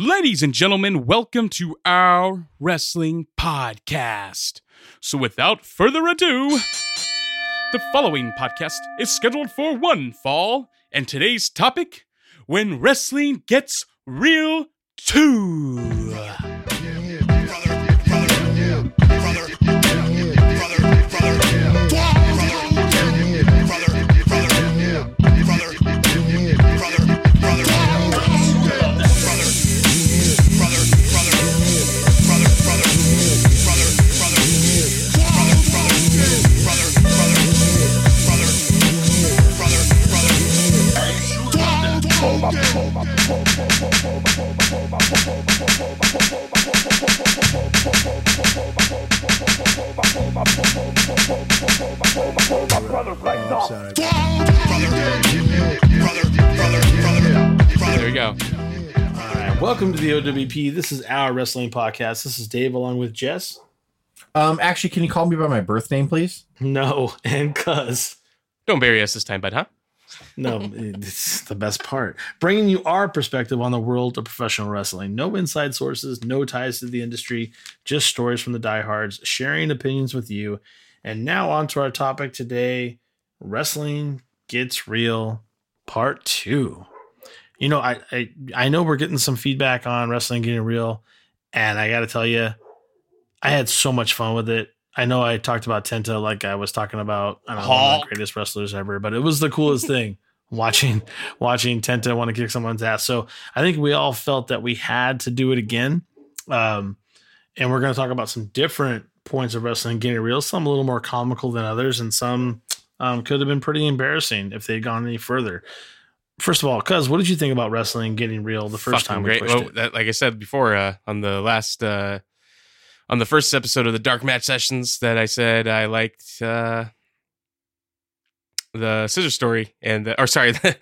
Ladies and gentlemen, welcome to our wrestling podcast. So, without further ado, the following podcast is scheduled for one fall, and today's topic when wrestling gets real too. There we go. All right, welcome to the OWP. This is our wrestling podcast. This is Dave along with Jess. Um, actually, can you call me by my birth name, please? No, and Cuz. Don't bury us this time, bud, huh? No, it's the best part. Bringing you our perspective on the world of professional wrestling. No inside sources, no ties to the industry, just stories from the diehards, sharing opinions with you. And now on to our topic today Wrestling Gets Real, Part 2. You know, I, I I know we're getting some feedback on wrestling getting real, and I got to tell you, I had so much fun with it. I know I talked about Tenta like I was talking about I don't know, one of the greatest wrestlers ever, but it was the coolest thing watching watching Tenta want to kick someone's ass. So I think we all felt that we had to do it again. Um, and we're going to talk about some different points of wrestling getting real. Some a little more comical than others, and some um, could have been pretty embarrassing if they'd gone any further. First of all, cuz what did you think about wrestling getting real the first Fucking time we great. pushed Well, it? that, like I said before, uh, on the last, uh, on the first episode of the Dark Match Sessions, that I said I liked uh, the Scissor Story and the, or sorry, the,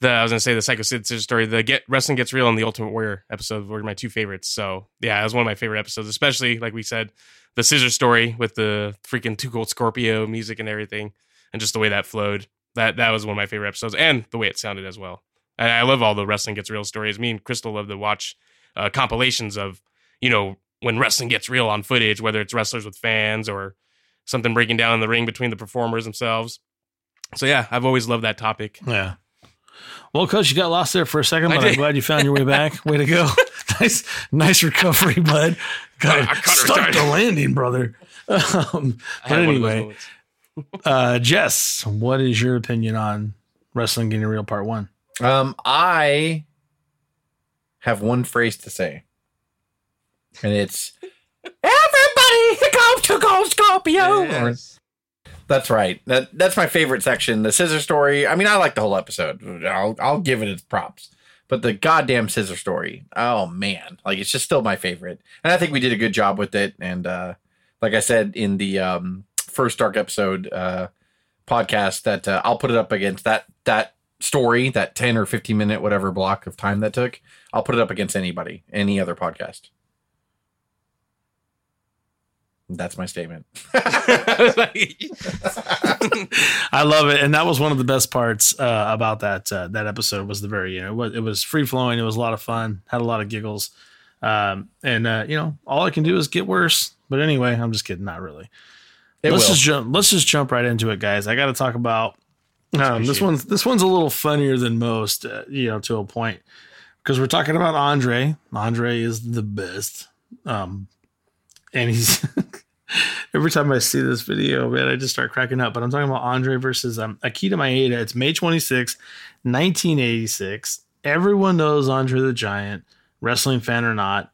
the I was gonna say the Psycho Sid Scissor Story. The Get Wrestling Gets Real and the Ultimate Warrior episode were my two favorites. So yeah, it was one of my favorite episodes, especially like we said, the Scissor Story with the freaking Too Cold Scorpio music and everything, and just the way that flowed. That that was one of my favorite episodes, and the way it sounded as well. I, I love all the wrestling gets real stories. Me and Crystal love to watch uh, compilations of you know when wrestling gets real on footage, whether it's wrestlers with fans or something breaking down in the ring between the performers themselves. So yeah, I've always loved that topic. Yeah. Well, coach, you got lost there for a second, but I'm glad you found your way back. Way to go! nice, nice recovery, bud. God, I caught her stuck tight. the landing, brother. Um, but had one of those anyway, uh, Jess, what is your opinion on wrestling getting real part one? Um, I have one phrase to say, and it's "Everybody go Too Cold Scorpio." Or- That's right. That that's my favorite section. The scissor story. I mean, I like the whole episode. I'll I'll give it its props. But the goddamn scissor story. Oh man, like it's just still my favorite. And I think we did a good job with it. And uh, like I said in the um, first dark episode uh, podcast, that uh, I'll put it up against that that story, that ten or fifteen minute whatever block of time that took. I'll put it up against anybody, any other podcast. That's my statement. I love it, and that was one of the best parts uh, about that uh, that episode was the very you know it was, it was free flowing. It was a lot of fun. Had a lot of giggles, um, and uh, you know all I can do is get worse. But anyway, I'm just kidding. Not really. It let's will. just jump. Let's just jump right into it, guys. I got to talk about um, this one's this one's a little funnier than most, uh, you know, to a point because we're talking about Andre. Andre is the best, um, and he's every time I see this video, man, I just start cracking up. But I'm talking about Andre versus um, Akira Maeda. It's May 26, 1986. Everyone knows Andre the Giant, wrestling fan or not.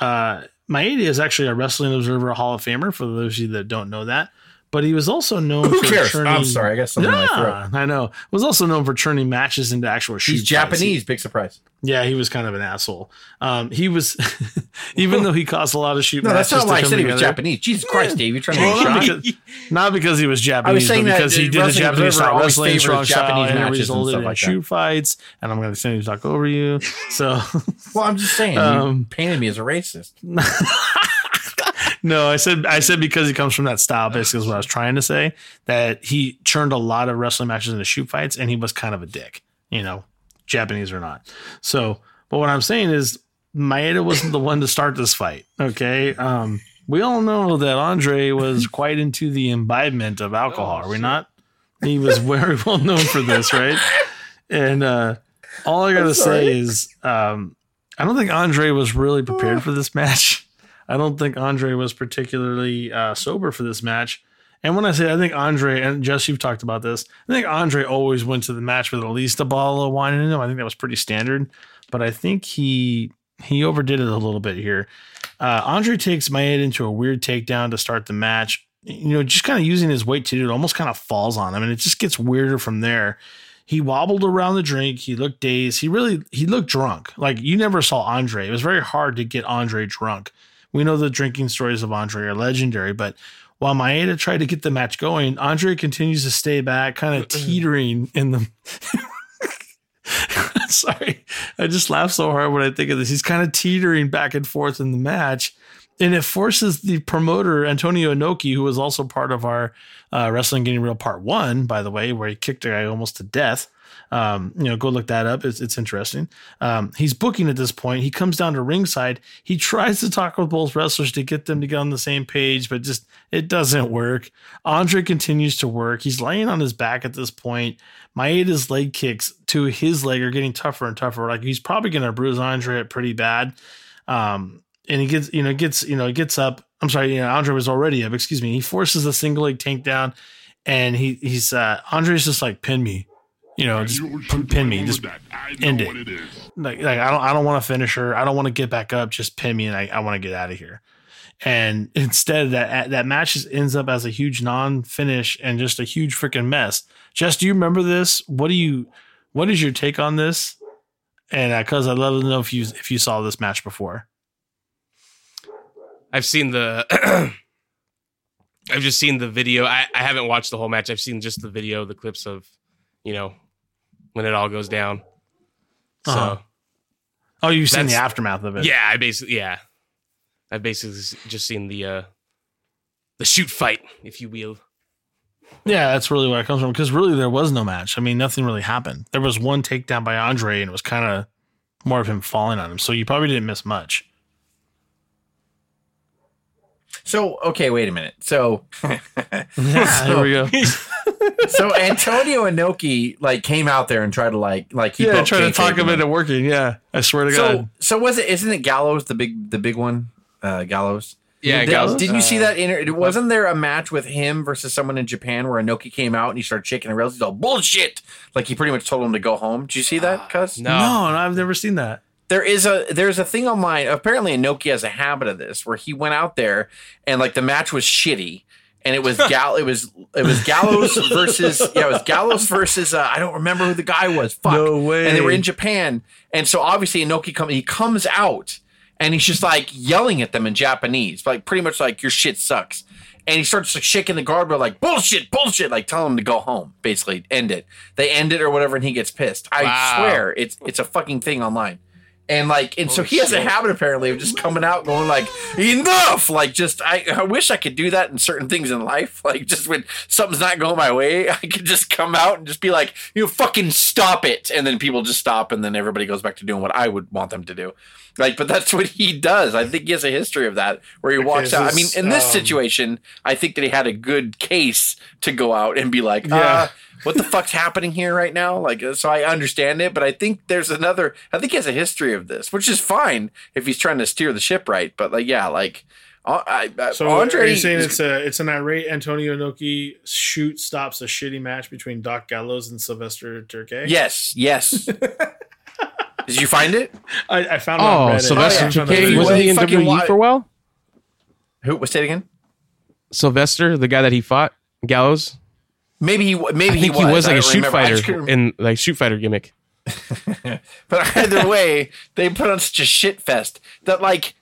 Uh, Maeda is actually a Wrestling Observer Hall of Famer, for those of you that don't know that. But he was also known Who for cares? churning- I'm sorry, I got something in my throat. Yeah, I know. Was also known for turning matches into actual shoot He's. Japanese. Big surprise. Yeah, he was kind of an asshole. Um, he was, even though he caused a lot of shoot No, that's not why I said he was. Japanese. Jesus Christ, Dave, you're trying to Well, not because, not because he was Japanese, I was saying but that because he did a Japanese style wrestling, strong Japanese matches and resulted in like shoot fights. And I'm going to continue to talk over you. So, Well, I'm just saying, Um, you painted me as a racist. no, I said I said because he comes from that style. Basically, is what I was trying to say. That he turned a lot of wrestling matches into shoot fights, and he was kind of a dick. You know, Japanese or not. So, but what I'm saying is Maeda wasn't the one to start this fight. Okay. Um, we all know that Andre was quite into the imbibement of alcohol. Oh, are we not? He was very well known for this, right? And uh, all I gotta say is, um, I don't think Andre was really prepared for this match. I don't think Andre was particularly uh, sober for this match. And when I say I think Andre and Jess, you've talked about this. I think Andre always went to the match with at least a bottle of wine in him. I think that was pretty standard. But I think he he overdid it a little bit here. Uh, Andre takes Maeda into a weird takedown to start the match. You know, just kind of using his weight to do it, almost kind of falls on him, and it just gets weirder from there. He wobbled around the drink. He looked dazed. He really he looked drunk. Like you never saw Andre. It was very hard to get Andre drunk. We know the drinking stories of Andre are legendary, but while Maeda tried to get the match going, Andre continues to stay back, kind of teetering in the. Sorry, I just laugh so hard when I think of this. He's kind of teetering back and forth in the match, and it forces the promoter Antonio Inoki, who was also part of our uh, Wrestling Getting Real Part One, by the way, where he kicked a guy almost to death. Um, you know, go look that up. It's, it's interesting. Um, he's booking at this point. He comes down to ringside. He tries to talk with both wrestlers to get them to get on the same page, but just it doesn't work. Andre continues to work. He's laying on his back at this point. Maeda's leg kicks to his leg are getting tougher and tougher. Like he's probably going to bruise Andre pretty bad. Um, and he gets, you know, gets, you know, gets up. I'm sorry, you know, Andre was already up. Excuse me. He forces a single leg tank down, and he he's uh Andre's just like pin me, you know, just pin me, just end it. like, like I don't I don't want to finish her. I don't want to get back up. Just pin me, and I, I want to get out of here. And instead, that that match just ends up as a huge non-finish and just a huge freaking mess. Jess, do you remember this? What do you? What is your take on this? And uh, because I'd love to know if you if you saw this match before. I've seen the. I've just seen the video. I, I haven't watched the whole match. I've seen just the video, the clips of, you know, when it all goes down. So Uh-huh. Oh, you've seen the aftermath of it. yeah, I basically yeah, I've basically just seen the uh the shoot fight, if you will. Yeah, that's really where it comes from. Because really, there was no match. I mean, nothing really happened. There was one takedown by Andre, and it was kind of more of him falling on him. So you probably didn't miss much. So okay, wait a minute. So Yeah, here we go. so Antonio Inoki like came out there and tried to like like he yeah, broke trying to talk him into working. Yeah, I swear to So God. so was it? Isn't it Gallows the big the big one? Uh, Gallows. Yeah, Did, Gallows, didn't you see uh, that? Inter- wasn't there a match with him versus someone in Japan where Inoki came out and he started shaking the rails? He's all bullshit. Like he pretty much told him to go home. Did you see that? Cuz No. No, no, I've never seen that. There is a there's a thing online. Apparently, Inoki has a habit of this where he went out there and like the match was shitty. And it was Gal. It was it was Gallows versus yeah. It was Gallows versus uh, I don't remember who the guy was. Fuck. No way. And they were in Japan, and so obviously Inoki come he comes out and he's just like yelling at them in Japanese, like pretty much like your shit sucks. And he starts like shaking the guardrail like bullshit, bullshit, like telling him to go home, basically end it. They end it or whatever, and he gets pissed. I Wow. swear it's it's a fucking thing online. And like, and so Holy he has a habit apparently of just coming out going like, enough. Like, just I, I wish I could do that in certain things in life. Like, just when something's not going my way, I could just come out and just be like, you know, fucking stop it, and then people just stop, and then everybody goes back to doing what I would want them to do. Like, but that's what he does. I think he has a history of that where he walks out. I mean, in this um, situation, I think that he had a good case to go out and be like, Yeah. uh, what the fuck's happening here right now? Like, uh, so I understand it, but I think there's another. I think he has a history of this, which is fine if he's trying to steer the ship right. But like, yeah, like, uh, I, I, So Andre. are you saying it's a it's an irate Antonio Inoki shoot stops a shitty match between Doc Gallows and Sylvester Terkay? yes, yes. Did you find it? I, I found it on Oh, Reddit. Sylvester Oh, yeah. Terkay Well, wasn't he in fucking WWE why- for a while? Who? What's it again? Sylvester, the guy that he fought, Gallows. Maybe he. Maybe I think he was, was, I like a don't shoot remember. I just fighter couldn't- in like shoot fighter gimmick. But either way, they put on such a shit fest that like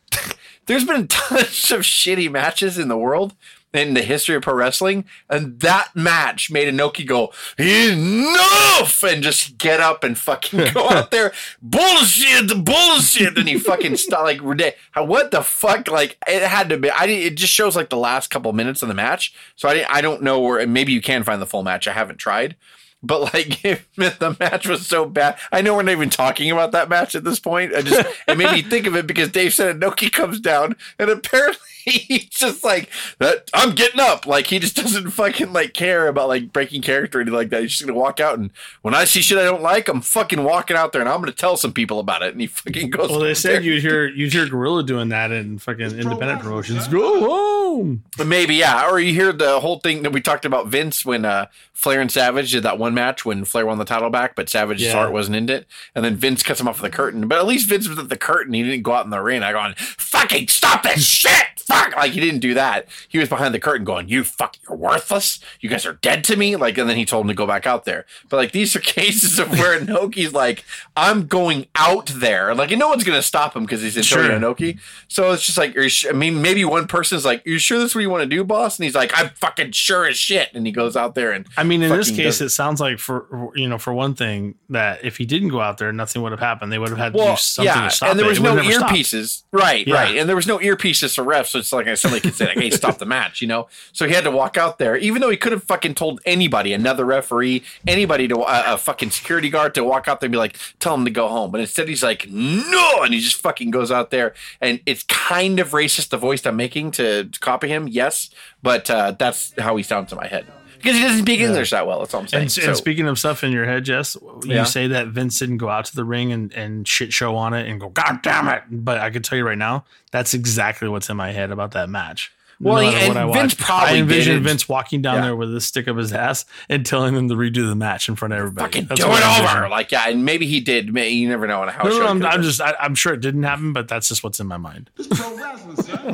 there's been tons of shitty matches in the world in the history of pro wrestling, and that match made Inoki go enough and just get up and fucking go out there bullshit, bullshit, and he fucking stop like what the fuck like it had to be. I it just shows like the last couple minutes of the match, so I I don't know where maybe you can find the full match. I haven't tried. But like, the match was so bad, I know we're not even talking about that match at this point. I just it made me think of it because Dave said Inoki comes down, and apparently he's just like that. I'm getting up. Like he just doesn't fucking like care about like breaking character or anything like that. He's just gonna walk out, and when I see shit I don't like, I'm fucking walking out there, and I'm gonna tell some people about it. And he fucking goes. Well, they said you'd hear you'd hear Gorilla doing that in fucking independent promotions. Go home. Maybe, yeah. Or you hear the whole thing that we talked about Vince when uh, Flair and Savage did that one match when Flair won the title back, but Savage's Yeah. heart wasn't in it. And then Vince cuts him off the curtain. But at least Vince was at the curtain. He didn't go out in the ring. I going, fucking stop this shit. Fuck. Like he didn't do that. He was behind the curtain going, you fuck, you're worthless. You guys are dead to me. Like, and then he told him to go back out there. But like these are cases of where Inoki's like, I'm going out there. Like, and no one's going to stop him because he's Antonio Sure. Inoki. So it's just like, sh- I mean, maybe one person's like, "You sure this is what you want to do, boss?" And he's like, "I'm fucking sure as shit." And he goes out there and I mean, in this case, does- it sounds like for you know, for one thing, that if he didn't go out there, nothing would have happened. They would have had to do something yeah, to stop and there was It no earpieces, right? Yeah. Right, and there was no earpieces for refs, so it's like somebody could say, like, "Hey, stop the match," you know. So he had to walk out there, even though he could have fucking told anybody, another referee, anybody to a fucking security guard to walk out there and be like, "Tell him to go home," but instead he's like, "No," and he just fucking goes out there, and it's kind of racist the voice I'm making to, to copy him, yes, but uh, that's how he sounds in my head because he doesn't speak English that well. That's all I'm saying. And, So- and speaking of stuff in your head, Jess, you Yeah. say that Vince didn't go out to the ring and, and shit show on it and go, God damn it. But I can tell you right now, that's exactly what's in my head about that match. Well, matter and what I Vince watch. probably I envision. Vince walking down Yeah. there with a stick up his ass and telling them to redo the match in front of everybody. fucking That's do it I over. envision. Like, yeah, and maybe he did. May- You never know on how. No, show no, it I'm, I'm just, I, I'm sure it didn't happen, but that's just what's in my mind.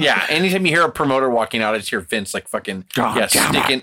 Yeah, anytime you hear a promoter walking out, I just hear Vince like fucking God yeah, damn sticking.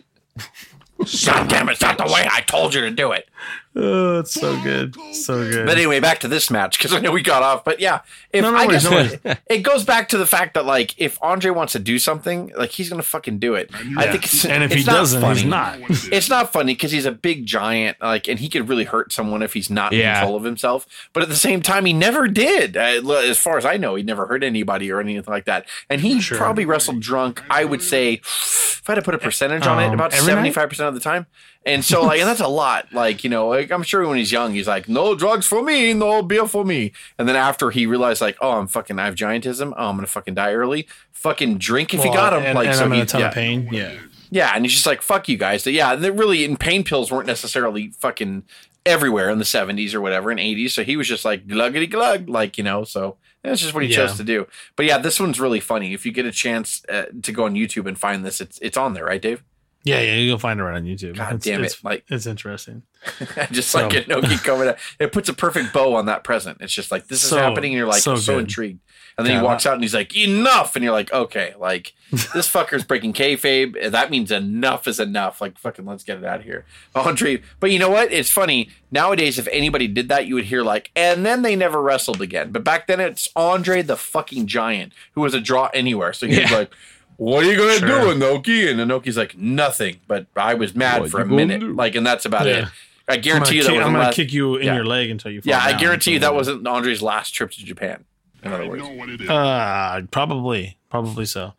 God damn it! It's not the way I told you to do it. Oh, it's so good. So good. But anyway, back to this match because I know we got off. But yeah, if No, no I worries, guess no it, it goes back to the fact that like if Andre wants to do something, like he's gonna fucking do it. I think it's and if it's he not doesn't, funny. he's not. It's not funny because he's a big giant, like, and he could really hurt someone if he's not in control of himself. But at the same time, he never did. Uh, as far as I know, he never hurt anybody or anything like that. And he Sure. probably wrestled drunk. I would say, if I had to put a percentage on it, Um, about seventy five percent of the time. And so, like, and that's a lot. Like, you know, like, I'm sure when he's young, he's like, "No drugs for me, no beer for me." And then after he realized, like, "Oh, I'm fucking, I have giantism. Oh, I'm gonna fucking die early. Fucking drink if you got him." and, like, and so I'm in he, a ton yeah. of pain. Yeah. Yeah, and he's just like, "Fuck you guys." So, yeah, and they really, and pain pills weren't necessarily fucking everywhere in the '70s or whatever, in '80s. So he was just like gluggity glug, like you know. So that's just what he Yeah. chose to do. But yeah, this one's really funny. If you get a chance uh, to go on YouTube and find this, it's it's on there, right, Dave? Yeah, yeah, you'll find it right on YouTube. God It's- damn it! it's, Like It's interesting. just So- like it, Inoki coming out. It puts a perfect bow on that present. It's just like this is So- happening, and you're like so so, intrigued. And then Yeah, he walks out and he's like, "Enough!" And you're like, "Okay, like this fucker's breaking kayfabe. That means enough is enough. Like fucking, let's get it out of here." Andre, but you know what? It's funny nowadays. If anybody did that, you would hear like, "And then they never wrestled again." But back then, it's Andre the fucking Giant who was a draw anywhere. So he's Yeah. like. What are you gonna Sure. do, Inoki? And Inoki's like nothing, but I was mad What for a minute, do? like, and that's about Yeah. it. I I'm guarantee gonna, you that kick, wasn't I'm gonna last- kick you in yeah. your leg until you fall Yeah, I guarantee you that wasn't Andre's last trip to Japan. In other words, Uh, probably, probably so.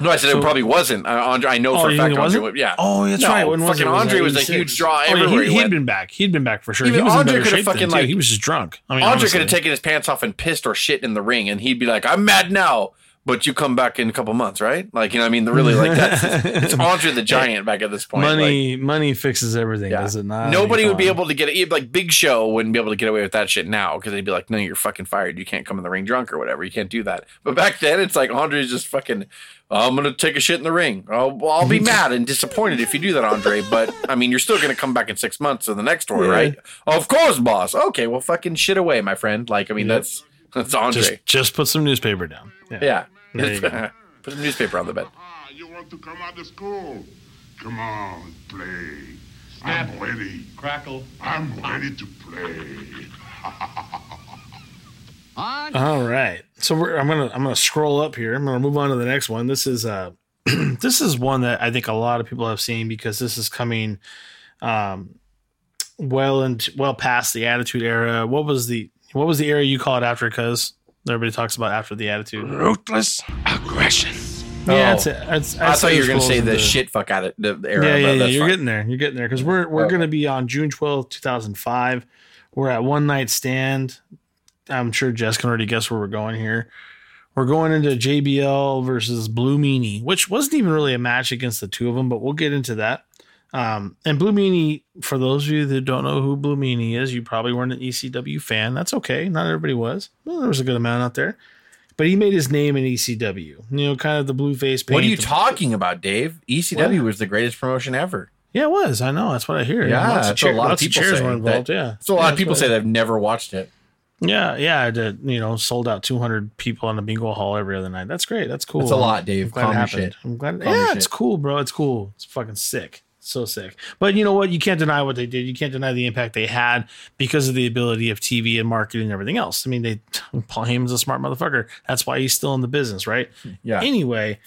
no, I said so- it probably wasn't. Uh, Andre, I know Oh, for a fact it Andre wasn't? Yeah. Oh, that's No, right. When fucking? Was it Andre was a huge draw Oh, yeah, everywhere he, he had been back. He'd been back for sure. Even he was Andre could've fucking, then, too. like- He was just drunk. I mean, Andre could have taken his pants off and pissed or shit in the ring, and he'd be like, "I'm mad now." But you come back in a couple months, right? Like you know, I mean, really, like that's it's Andre the Giant back at this point. like- money. money fixes everything, Yeah. does it not? Nobody would be able to get it. Like Big Show wouldn't be able to get away with that shit now because they'd be like, "No, you're fucking fired. You can't come in the ring drunk or whatever. You can't do that." But back then, it's like Andre's just fucking. I'm gonna take a shit in the ring. I'll, I'll be mad and disappointed if you do that, Andre. But I mean, you're still gonna come back in six months to the next one, Yeah. right? Of course, boss. Okay, well, fucking shit away, my friend. Like, I mean, Yep. that's that's Andre. Just, just put some newspaper down. yeah. There you. Put a newspaper on the bed. Ah, you want to come out of school? Come on, play. I'm ready. Crackle. I'm ready to play. All right. So we're, I'm gonna I'm gonna scroll up here. I'm gonna move on to the next one. This is uh this is one that I think a lot of people have seen because this is coming um well and well past the attitude era. What was the what was the era you call it after? Because everybody talks about after the attitude. Ruthless aggression. Yeah, Oh. it's, it's, I thought you were going gonna say the shit fuck out of the, the era. Yeah, yeah, yeah. that's You're fine. getting there. You're getting there because we're we're oh. Okay. going to be on June twelfth, two thousand five. We're at one night stand. I'm sure Jess can already guess where we're going here. We're going into JBL versus Blue Meanie, which wasn't even really a match against the two of them, but we'll get into that. Um, and Blue Meanie, for those of you that don't know who Blue Meanie is, you probably weren't an ECW fan. That's okay. Not everybody was. Well, there was a good amount out there. But he made his name in ECW. You know, kind of the blue face paint. What are you talking about, Dave? ECW was the greatest promotion ever. Yeah, it was. I know. That's what I hear. Yeah, lots of, what a lot of people chairs were involved. that- yeah, So a lot Yeah, of people say they've never watched it. Yeah, yeah. I did. You know, sold out 200 people on the bingo hall every other night. That's great. That's cool. That's a lot, Dave. I'm glad Calm it happened. shit. I'm glad. Calm yeah, shit. it's cool, bro. It's cool. It's fucking sick. So sick. But you know what? You can't deny what they did. You can't deny the impact they had because of the ability of TV and marketing and everything else. I mean, they Paul Heyman's a smart motherfucker. That's why he's still in the business, right? Yeah. Anyway,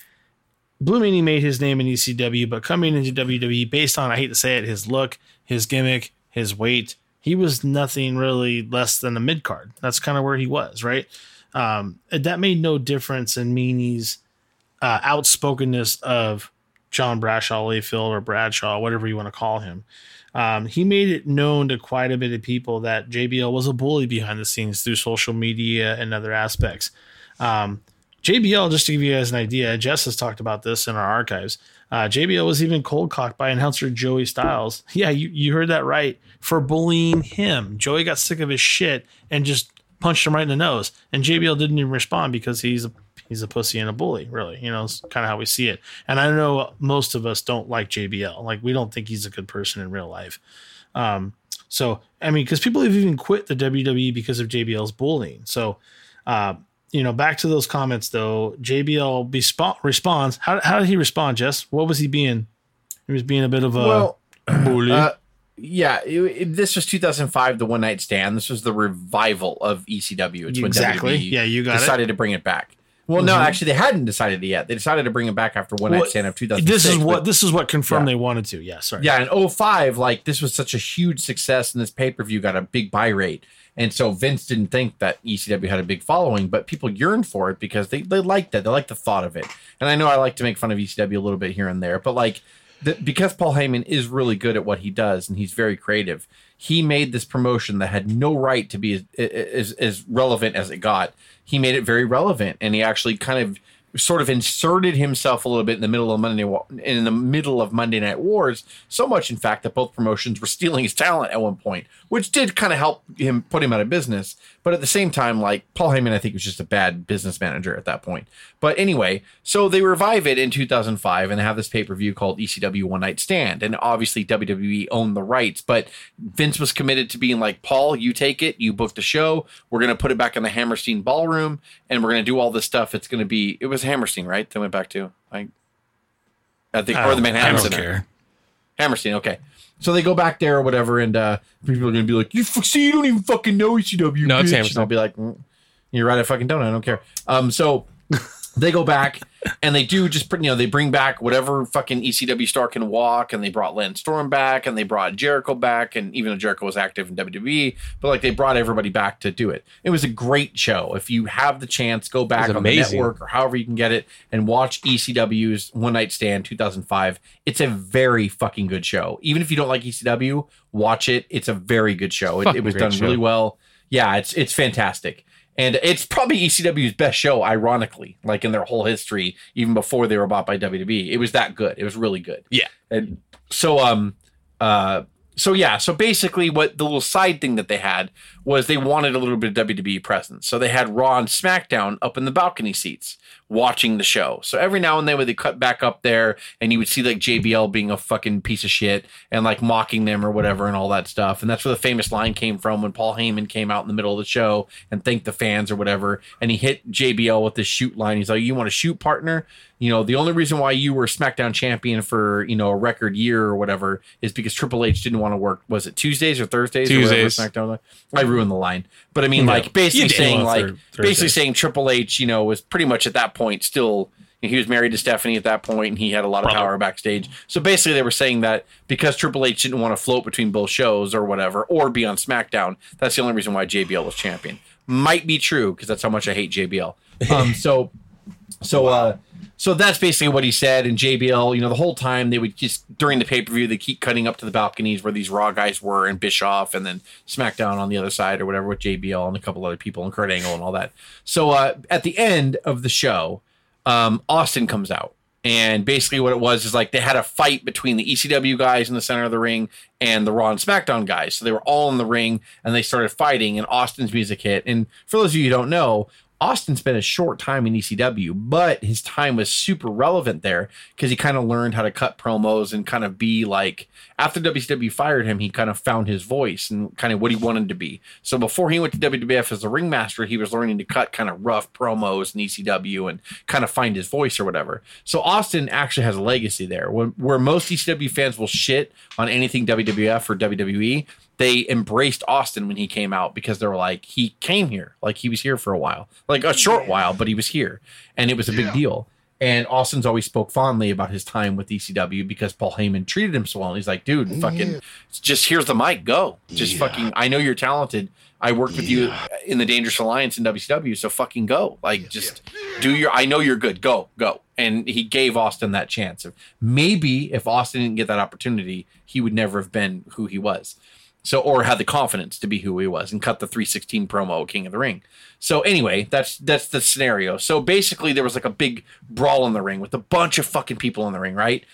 Blue Meanie made his name in ECW, but coming into WWE based on, I hate to say it, his look, his gimmick, his weight, he was nothing really less than a mid card. That's kind of where he was, right? Um, that made no difference in Meanie's uh, outspokenness of John Bradshaw Layfield or Bradshaw, whatever you want to call him. Um, he made it known to quite a bit of people that JBL was a bully behind the scenes through social media and other aspects. Um, JBL, just to give you guys an idea, Jess has talked about this in our archives. Uh, JBL was even cold cocked by announcer Joey Styles. Yeah, you, you heard that right. For bullying him. Joey got sick of his shit and just punched him right in the nose. And JBL didn't even respond because he's a he's a pussy and a bully, really. You know, it's kind of how we see it. And I know most of us don't like JBL. Like we don't think he's a good person in real life. Um, so I mean, because people have even quit the WWE because of JBL's bullying. So uh, you know, back to those comments though. JBL bespo- responds. How how did he respond, Jess? What was he being? He was being a bit of a well, bully. uh, yeah, it, it- this was 2005, the one night stand. This was the revival of ECW. It's Exactly. when WWE Yeah, you got it. decided to bring it back. Well, no, Mhm. actually, they hadn't decided it yet. They decided to bring it back after one Well, night stand of 2006. this is but- what this is what confirmed Yeah. they wanted to. Yeah, sorry. Yeah, in 05, like this was such a huge success, and this pay per view got a big buy rate. And so Vince didn't think that ECW had a big following, but people yearned for it because they, they liked that. They liked the thought of it. And I know I like to make fun of ECW a little bit here and there, but like the, because Paul Heyman is really good at what he does and he's very creative, he made this promotion that had no right to be as, as, as relevant as it got. He made it very relevant, and he actually kind of sort of inserted himself a little bit in the middle of Monday in the middle of Monday Night Wars. So much, in fact, that both promotions were stealing his talent at one point, which did kind of help him put him out of business. But at the same time, like Paul Heyman, I think was just a bad business manager at that point. But anyway, so they revive it in 2005 and have this pay per view called ECW One Night Stand, and obviously WWE owned the rights, but Vince was committed to being like, Paul, you take it, you book the show, we're gonna put it back in the Hammerstein Ballroom, and we're gonna do all this stuff. It's gonna be it was Hammerstein, right? They went back to like, I think, or the uh, don't- Manhattan Center. Hammerstein, okay. So they go back there or whatever, and uh, people are gonna be like, "You f- see, you don't even fucking know ECW." No, it's bitch." Hammerstein. And I'll be like, mm, "You're right, I fucking don't. I don't care." Um, so they go back and they do just you know they bring back whatever fucking ECW star can walk, and they brought Lance Storm back, and they brought Jericho back, and even though Jericho was active in WWE, but like they brought everybody back to do it. It was a great show. If you have the chance, go back on the network or however you can get it and watch ECW's One Night Stand 2005. It's a very fucking good show. Even if you don't like ECW, watch it. It's a very good show. It, it was done show. really well. Yeah, it's it's fantastic. And it's probably ECW's best show, ironically, like in their whole history, even before they were bought by WWE. It was that good. It was really good. Yeah. And so um uh so yeah, so basically what the little side thing that they had was they wanted a little bit of WWE presence. So they had Raw and SmackDown up in the balcony seats watching the show. So every now and then when they cut back up there and you would see like JBL being a fucking piece of shit and like mocking them or whatever and all that stuff. And that's where the famous line came from when Paul Heyman came out in the middle of the show and thanked the fans or whatever. And he hit JBL with this shoot line. He's like, You want a shoot partner? You know, the only reason why you were SmackDown champion for, you know, a record year or whatever is because Triple H didn't want to work. Was it Tuesdays or Thursdays? Or whatever Tuesdays. SmackDown. I ruined the line. But I mean, Yeah. like basically saying like basically saying Triple H, you know, was pretty much at that point still he was married to Stephanie at that point and he had a lot of Brother. power backstage. So basically they were saying that because Triple H didn't want to float between both shows or whatever or be on SmackDown, that's the only reason why JBL was champion. Might be true because that's how much I hate JBL. Um so so uh So that's basically what he said. And JBL, you know, the whole time they would just during the pay per view, they keep cutting up to the balconies where these Raw guys were, and Bischoff, and then SmackDown on the other side or whatever with JBL and a couple other people, and Kurt Angle and all that. So uh, at the end of the show, um, Austin comes out. And basically, what it was is like they had a fight between the ECW guys in the center of the ring and the Raw and SmackDown guys. So they were all in the ring and they started fighting, and Austin's music hit. And for those of you who don't know, Austin spent a short time in ECW, but his time was super relevant there because he kind of learned how to cut promos and kind of be like after WCW fired him, he kind of found his voice and kind of what he wanted to be. So before he went to WWF as a ringmaster, he was learning to cut kind of rough promos in ECW and kind of find his voice or whatever. So Austin actually has a legacy there. When, where most ECW fans will shit on anything WWF or WWE, they embraced Austin when he came out because they were like, he came here, like he was here for a while, like a short while, but he was here, and it was a big Yeah. deal. And Austin's always spoke fondly about his time with ECW because Paul Heyman treated him so well. And he's like, dude, fucking, just here's the mic, go, just Yeah. fucking. I know you're talented. I worked with you in the Dangerous Alliance in WCW, so fucking go, like just do your. I know you're good, go, go. And he gave Austin that chance. Maybe if Austin didn't get that opportunity, he would never have been who he was. So, or had the confidence to be who he was and cut the 316 promo King of the Ring. So anyway, that's that's the scenario. So basically, there was like a big brawl in the ring with a bunch of fucking people in the ring, right?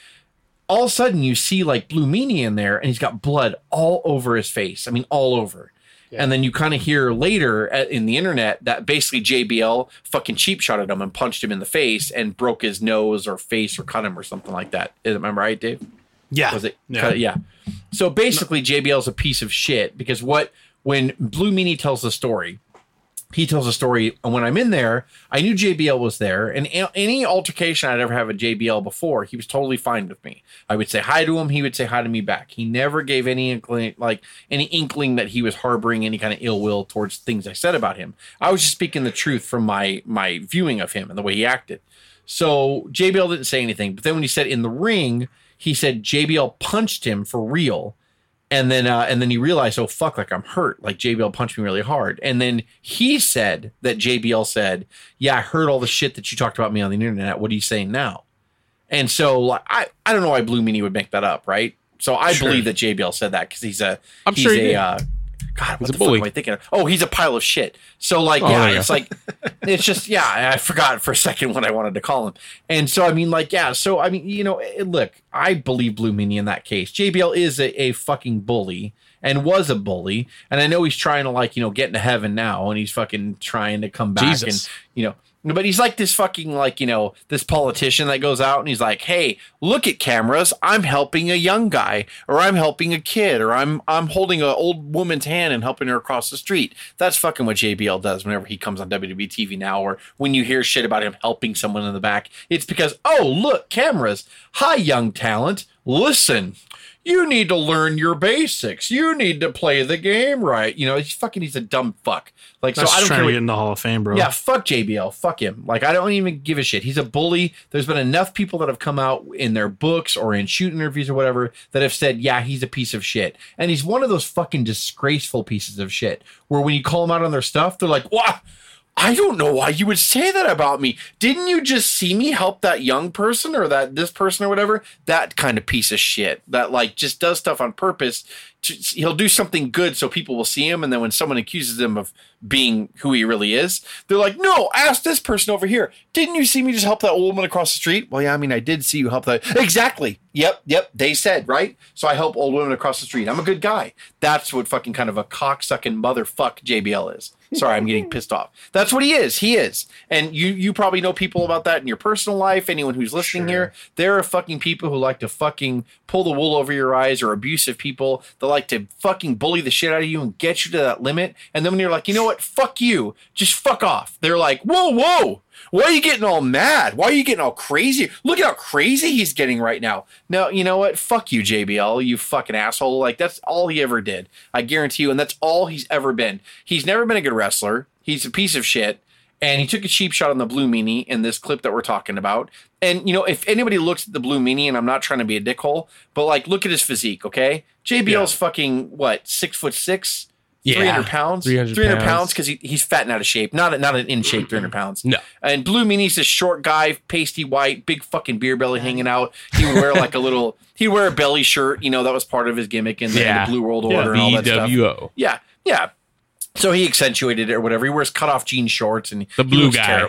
All of a sudden, you see like Blue Meanie in there, and he's got blood all over his face. I mean, all over. Yeah. And then you kind of hear later at, in the internet that basically JBL fucking cheap shot at him and punched him in the face and broke his nose or face or cut him or something like that. Am I right, Dave? Yeah. Was it? Yeah. Cut- yeah. So basically, JBL's a piece of shit because what when Blue Meanie tells the story, he tells a story. And when I'm in there, I knew JBL was there, and any altercation I'd ever have with JBL before, he was totally fine with me. I would say hi to him, he would say hi to me back. He never gave any inkling, like any inkling that he was harboring any kind of ill will towards things I said about him. I was just speaking the truth from my my viewing of him and the way he acted. So JBL didn't say anything, but then when he said in the ring, he said JBL punched him for real. And then uh, and then he realized, oh fuck, like I'm hurt. Like JBL punched me really hard. And then he said that JBL said, Yeah, I heard all the shit that you talked about me on the internet. What are you saying now? And so like, I, I don't know why Blue Meanie would make that up, right? So I Sure. believe that JBL said that because he's a I'm he's sure he a uh, God, what a the bully. fuck am I thinking of? Oh, he's a pile of shit. So like, Oh, yeah, it's like it's just yeah. I forgot for a second what I wanted to call him, and so I mean, like, yeah. So I mean, you know, eh, look, I believe Blue Meanie in that case. JBL is a, a fucking bully and was a bully, and I know he's trying to like you know get into heaven now, and he's fucking trying to come back Jesus. and you know. But he's like this fucking like you know this politician that goes out and he's like, "Hey, look at cameras! I'm helping a young guy, or I'm helping a kid, or I'm I'm holding an old woman's hand and helping her across the street." That's fucking what JBL does whenever he comes on WWE TV now, or when you hear shit about him helping someone in the back. It's because, oh look, cameras! Hi, young talent, listen. You need to learn your basics. You need to play the game right. You know, he's fucking. He's a dumb fuck. Like, That's so I don't trying care. to get in the Hall of Fame, bro. yeah, fuck JBL. Fuck him. Like, I don't even give a shit. He's a bully. There's been enough people that have come out in their books or in shoot interviews or whatever that have said, yeah, he's a piece of shit. And he's one of those fucking disgraceful pieces of shit where when you call them out on their stuff, they're like, what? I don't know why you would say that about me. Didn't you just see me help that young person or that this person or whatever? That kind of piece of shit that like just does stuff on purpose. He'll do something good so people will see him, and then when someone accuses him of being who he really is, they're like, "No, ask this person over here. Didn't you see me just help that old woman across the street?" Well, yeah, I mean, I did see you help that. Exactly. Yep, yep. They said right. So I help old women across the street. I'm a good guy. That's what fucking kind of a cocksucking motherfuck JBL is. Sorry, I'm getting pissed off. That's what he is. He is. And you you probably know people about that in your personal life. Anyone who's listening Sure. here, there are fucking people who like to fucking pull the wool over your eyes or abusive people that like to fucking bully the shit out of you and get you to that limit. And then when you're like, you know what, fuck you, just fuck off. They're like, whoa, whoa. Why are you getting all mad? Why are you getting all crazy? Look at how crazy he's getting right now. No, you know what? Fuck you, JBL, you fucking asshole. Like, that's all he ever did. I guarantee you. And that's all he's ever been. He's never been a good wrestler. He's a piece of shit. And he took a cheap shot on the Blue Meanie in this clip that we're talking about. And, you know, if anybody looks at the Blue Meanie, and I'm not trying to be a dickhole, but like, look at his physique, okay? JBL's fucking, what, six foot six? Yeah. 300 pounds. 300 pounds pounds. because he, he's fat and out of shape. Not not an in shape 300 pounds. No. And Blue Meanie's this short guy, pasty white, big fucking beer belly hanging out. He would wear like a little, he'd wear a belly shirt. You know, that was part of his gimmick in the, in Yeah. the Blue World Yeah, Order and all that stuff. Yeah, yeah. So he accentuated it or whatever. He wears cut off jean shorts and The he blue guy.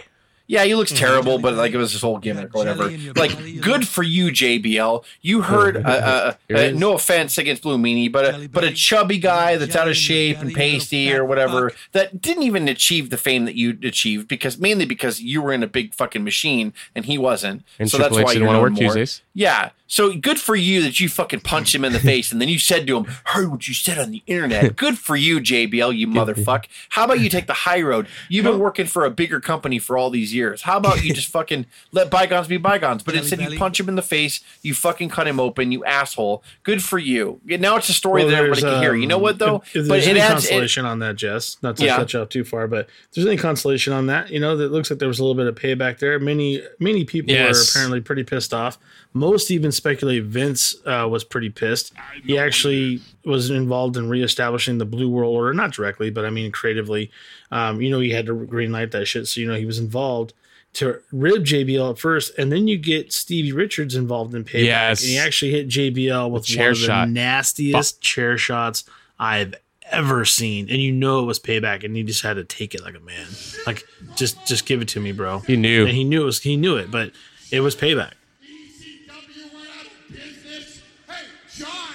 Yeah, he looks terrible, but like it was his whole gimmick or whatever. Like, good for you, JBL. You heard, uh, uh, uh, no offense against Blue Meanie, but a, but a chubby guy that's out of shape and pasty or whatever that didn't even achieve the fame that you achieved because mainly because you were in a big fucking machine and he wasn't. And so Triple that's H why didn't you're wanna work more. Tuesdays. Yeah. So good for you that you fucking punched him in the face and then you said to him, heard what you said on the internet. Good for you, JBL, you motherfuck. How about you take the high road? You've been working for a bigger company for all these years. How about you just fucking let bygones be bygones? But instead you punch him in the face, you fucking cut him open, you asshole. Good for you. Now it's a story Well, that everybody can hear. You know um, what though? If, if but there's it any adds it, consolation on that, Jess, not to Yeah. you off too far, but if there's any consolation on that, you know, that looks like there was a little bit of payback there. Many, many people Yes. were apparently pretty pissed off. Most even speculate Vince uh, was pretty pissed. He actually was involved in reestablishing the Blue World Order, not directly, but I mean creatively. Um, you know, he had to green light that shit, so you know he was involved to rib JBL at first, and then you get Stevie Richards involved in payback, Yes. and he actually hit JBL with one of shot. the nastiest chair shots I've ever seen, and you know it was payback, and he just had to take it like a man, like just just give it to me, bro. He knew. and he knew it was he knew it, but it was payback. ECW went out of business. Hey, John,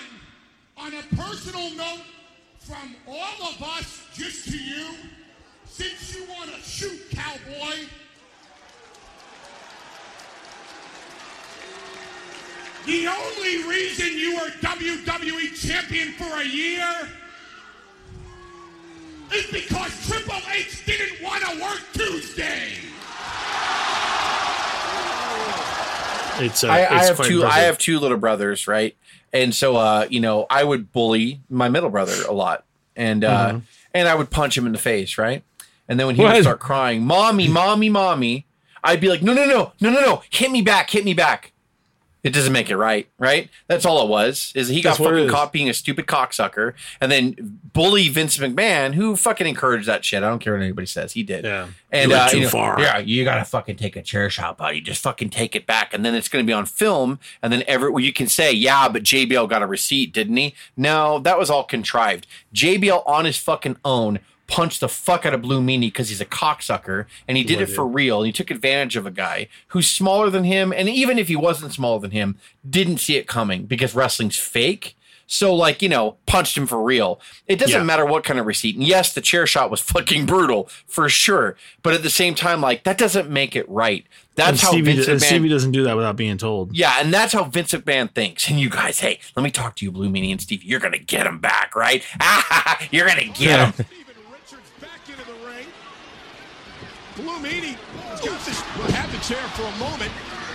on a personal note, from all of us, just to you, since you want to shoot, cowboy, the only reason you were WWE champion for a year is because Triple H didn't want to work Tuesday. It's uh, I, I have quite two. I have two little brothers, right? And so, uh, you know, I would bully my middle brother a lot, and uh, Mm-hmm. and I would punch him in the face, right? And then when he would start crying, "Mommy, mommy, mommy," I'd be like, "No, no, no, no, no, no! Hit me back! Hit me back!" It doesn't make it right, right? That's all it was. Is he got That's fucking caught being a stupid cocksucker, and then bully Vince McMahon, who fucking encouraged that shit. I don't care what anybody says. He did. Yeah. And You went uh, too you know, far. Yeah, you gotta fucking take a chair shot, buddy. Just fucking take it back, and then it's gonna be on film, and then every well, you can say, yeah, but JBL got a receipt, didn't he? No, that was all contrived. JBL on his fucking own punched the fuck out of Blue Meanie because he's a cocksucker, and he did it for real. And he took advantage of a guy who's smaller than him, and even if he wasn't smaller than him, didn't see it coming because wrestling's fake. So, like, you know, punched him for real. It doesn't Yeah. matter what kind of receipt. And yes, the chair shot was fucking brutal for sure. But at the same time, like, that doesn't make it right. That's And how Stevie, Vince McMahon. Stevie doesn't do that without being told. yeah, and that's how Vince McMahon thinks. And you guys, hey, let me talk to you, Blue Meanie and Stevie. You're gonna get him back, right? You're gonna get him. Blue Meanie has got this, had the chair for a moment.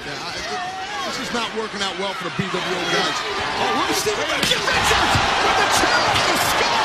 Yeah, I, this is not working out well for the BWO guys. Oh, where's Steven Richards? Richards with the chair on the skull.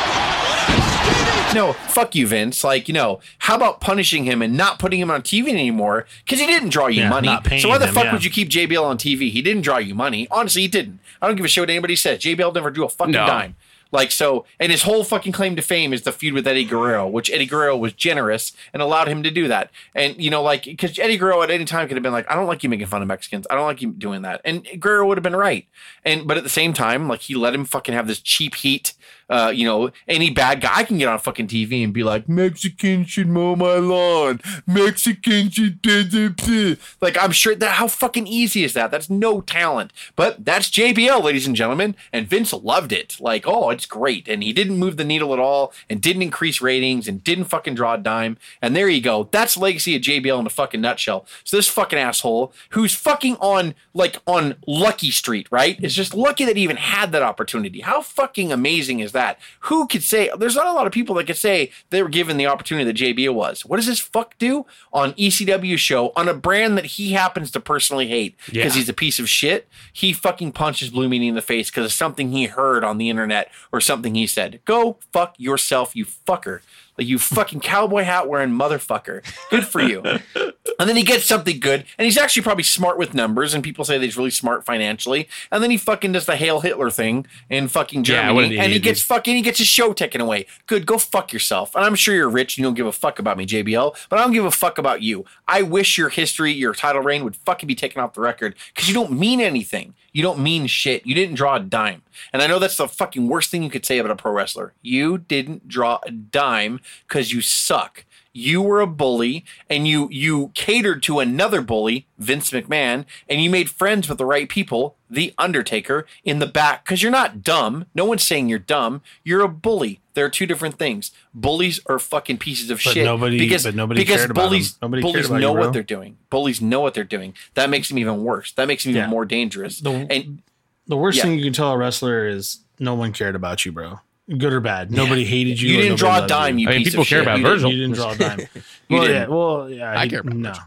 No, fuck you, Vince. Like, you know, how about punishing him and not putting him on TV anymore? Because he didn't draw you Yeah, money. not So why the him, fuck yeah. would you keep JBL on TV? He didn't draw you money. Honestly, he didn't. I don't give a shit what anybody says. JBL never drew a fucking No. dime. Like so, and his whole fucking claim to fame is the feud with Eddie Guerrero, which Eddie Guerrero was generous and allowed him to do that. And you know, like because Eddie Guerrero at any time could have been like, I don't like you making fun of Mexicans. I don't like you doing that. And Guerrero would have been right. And but at the same time, like he let him fucking have this cheap heat. Uh, you know, any bad guy, can get on fucking TV and be like, Mexicans should mow my lawn. Mexicans should do, do, do." like I'm sure that how fucking easy is that? That's no talent. But that's JBL, ladies and gentlemen, and Vince loved it. Like, oh, it's great, and he didn't move the needle at all, and didn't increase ratings, and didn't fucking draw a dime. And there you go. That's legacy of JBL in a fucking nutshell. So this fucking asshole who's fucking on like on Lucky Street, right? It's just lucky that he even had that opportunity. How fucking amazing is that? Who could say? There's not a lot of people that could say they were given the opportunity that JBL was. What does this fuck do on ECW show on a brand that he happens to personally hate because Yeah. he's a piece of shit? He fucking punches Blue Meanie in the face because of something he heard on the internet or something he said. Go fuck yourself, you fucker. Like you fucking cowboy hat wearing motherfucker. Good for you. And then he gets something good, and he's actually probably smart with numbers, and people say that he's really smart financially. And then he fucking does the Hail Hitler thing in fucking Yeah, what an Germany, and he gets fucking he gets his show taken away. Good, go fuck yourself. And I'm sure you're rich and you don't give a fuck about me, JBL, but I don't give a fuck about you. I wish your history, your title reign would fucking be taken off the record because you don't mean anything. You don't mean shit. You didn't draw a dime. And I know that's the fucking worst thing you could say about a pro wrestler. You didn't draw a dime because you suck. You were a bully and you you catered to another bully, Vince McMahon, and you made friends with the right people, The Undertaker, in the back because you're not dumb. No one's saying you're dumb. You're a bully. There are two different things. Bullies are fucking pieces of But shit. nobody- because, but nobody because cared about bullies, them. Nobody cared bullies about you, know bro. what they're doing. Bullies know what they're doing. That makes them even worse. That makes them Yeah. even more dangerous. The- and The worst Yeah. thing you can tell a wrestler is no one cared about you, bro. Good or bad. Nobody hated you. you didn't draw a dime. You, I mean, people care shit. about You You, Virgil. you didn't draw a dime. Well, yeah. Well, yeah. I he- care about no. Virgil.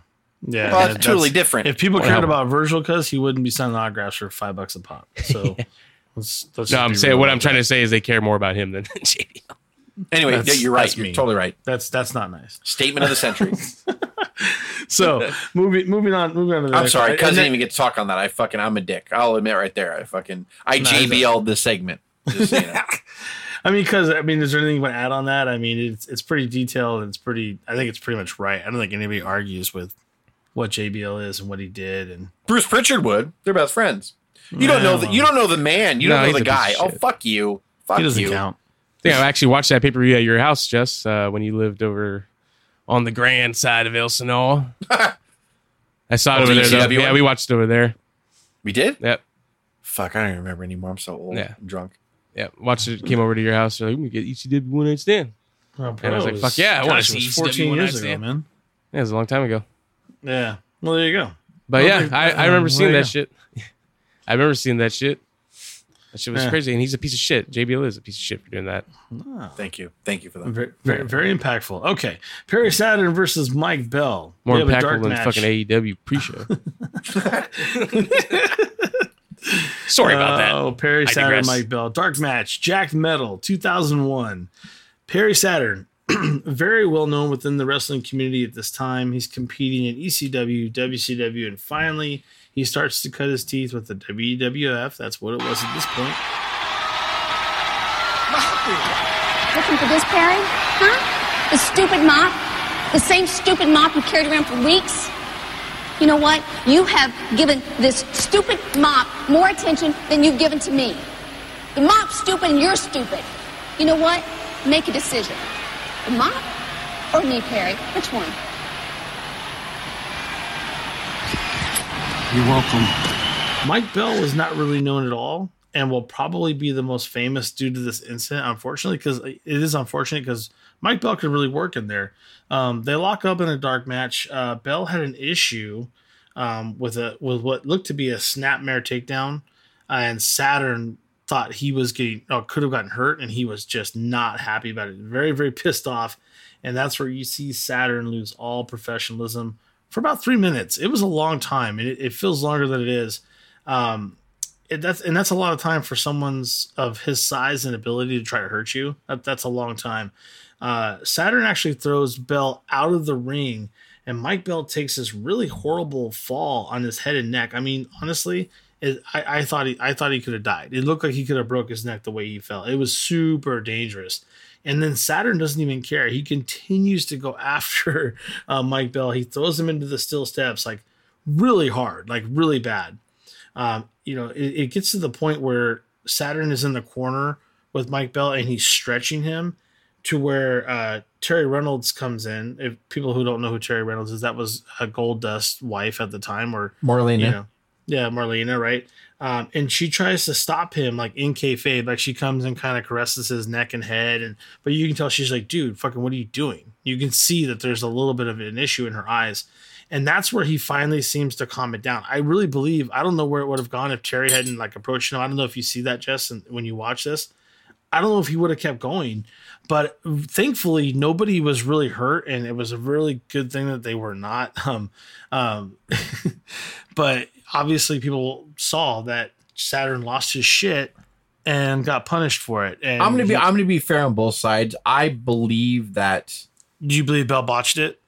Yeah, Well, that's that- totally different. If people Well, cared about Virgil, because he wouldn't be selling autographs for five bucks a pop. So let's, let's No, I'm saying what I'm trying that. to say is they care more about him than JBL. Anyway, That's- yeah, you're right. You're me. totally right. That's that's not nice. Statement of the century. So moving moving on moving on to the I'm sorry, one. cousin And didn't even get to talk on that. I fucking I'm a dick. I'll admit right there. I fucking I no, JBL'd the segment. Just you know. I mean, because I mean, is there anything you want to add on that? I mean, it's it's pretty detailed. And it's pretty. I think it's pretty much right. I don't think anybody argues with what JBL is and what he did. And Bruce Prichard would. They're best friends. You don't know the you don't know the man. You No, don't know the guy. Oh fuck you. Fuck he doesn't you. count. Yeah, I actually watched that pay per view at your house, Jess, uh, when you lived over on the grand side of El Sonora. I saw it Oh, over there. Though. Yeah, we watched it over there. We did? Yep, Fuck, I don't even remember anymore. I'm so old. Yeah. I'm drunk. Yep. Watched it. Came over to your house. You're like, we get ECW one night stand. Oh, And I was bro, like, fuck yeah, I wanna it was 14 one years ago, stand. man. Yeah, it was a long time ago. Yeah. Well, there you go. But Well, yeah, I, I remember there seeing that go. shit. I remember seeing that shit. That shit was Yeah. crazy, and he's a piece of shit. JBL is a piece of shit for doing that. Ah. Thank you. Thank you for that. Very, very, very impactful. Okay, Perry Saturn versus Mike Bell. More We a dark impactful than match. fucking AEW pre-show. Sorry about that. Oh, Perry I Saturn, digress. Mike Bell. Dark match. Jack Metal, 2001. Perry Saturn, very well known within the wrestling community at this time. He's competing in ECW, WCW, and finally he starts to cut his teeth with the WWF. That's what it was at this point. Looking for this, Perry? Huh? The stupid mop? The same stupid mop you carried around for weeks? You know what? You have given this stupid mop more attention than you've given to me. The mop's stupid and you're stupid. You know what? Make a decision. The mop or me, Perry? Which one? You're welcome. Mike Bell was not really known at all and will probably be the most famous due to this incident, unfortunately, because it is unfortunate because Mike Bell could really work in there. Um, they lock up in a dark match. Uh, Bell had an issue um, with a with what looked to be a snapmare takedown, uh, and Saturn thought he was getting oh, could have gotten hurt, and he was just not happy about it. Very very pissed off, and that's where you see Saturn lose all professionalism for about three minutes. It was a long time, and it, it feels longer than it is. Um, it, that's and that's a lot of time for someone's of his size and ability to try to hurt you. That, that's a long time. Uh, Saturn actually throws Bell out of the ring, and Mike Bell takes this really horrible fall on his head and neck. I mean, honestly, it, I, I thought he I thought he could have died. It looked like he could have broke his neck the way he fell. It was super dangerous. And then Saturn doesn't even care. He continues to go after uh, Mike Bell. He throws him into the steel steps like really hard, like really bad. Um, you know, it, it gets to the point where Saturn is in the corner with Mike Bell and he's stretching him to where uh, Terri Runnels comes in. If people who don't know who Terri Runnels is, that was a Goldust wife at the time, or Marlena. you know, yeah, Marlena, right? Um, and she tries to stop him, like in kayfabe, like she comes and kind of caresses his neck and head, and but you can tell she's like, "Dude, fucking, what are you doing?" You can see that there's a little bit of an issue in her eyes, and that's where he finally seems to calm it down. I really believe I don't know where it would have gone if Terri hadn't like approached him. I don't know if you see that, Jess, and when you watch this, I don't know if he would have kept going, but thankfully nobody was really hurt, and it was a really good thing that they were not. Um, um, but obviously people saw that Saturn lost his shit, and got punished for it. And I'm gonna be he- I'm gonna be fair on both sides. I believe that do you believe Bell botched it?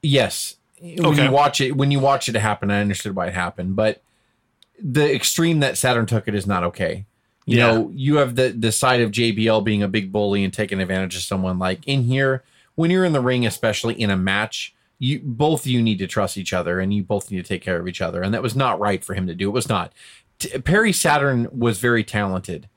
yes, when Okay. you watch it when you watch it happen, I understood why it happened, but the extreme that Saturn took it is not okay. You Yeah. know, you have the the side of JBL being a big bully and taking advantage of someone. Like in here, when you're in the ring, especially in a match, you both you need to trust each other and you both need to take care of each other. And that was not right for him to do. It was not. T- Perry Saturn was very talented,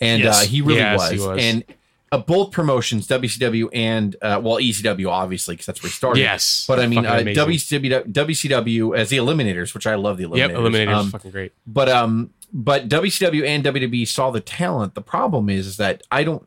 and Yes. uh, he really Yes, was. he was. And uh, both promotions, WCW and uh, well, ECW, obviously, because that's where he started. Yes. but I mean, uh, WCW, WCW as the Eliminators, which I love the Eliminators. Yep, Eliminators Um, fucking great. but um, but WCW and WWE saw the talent. The problem is, is that I don't.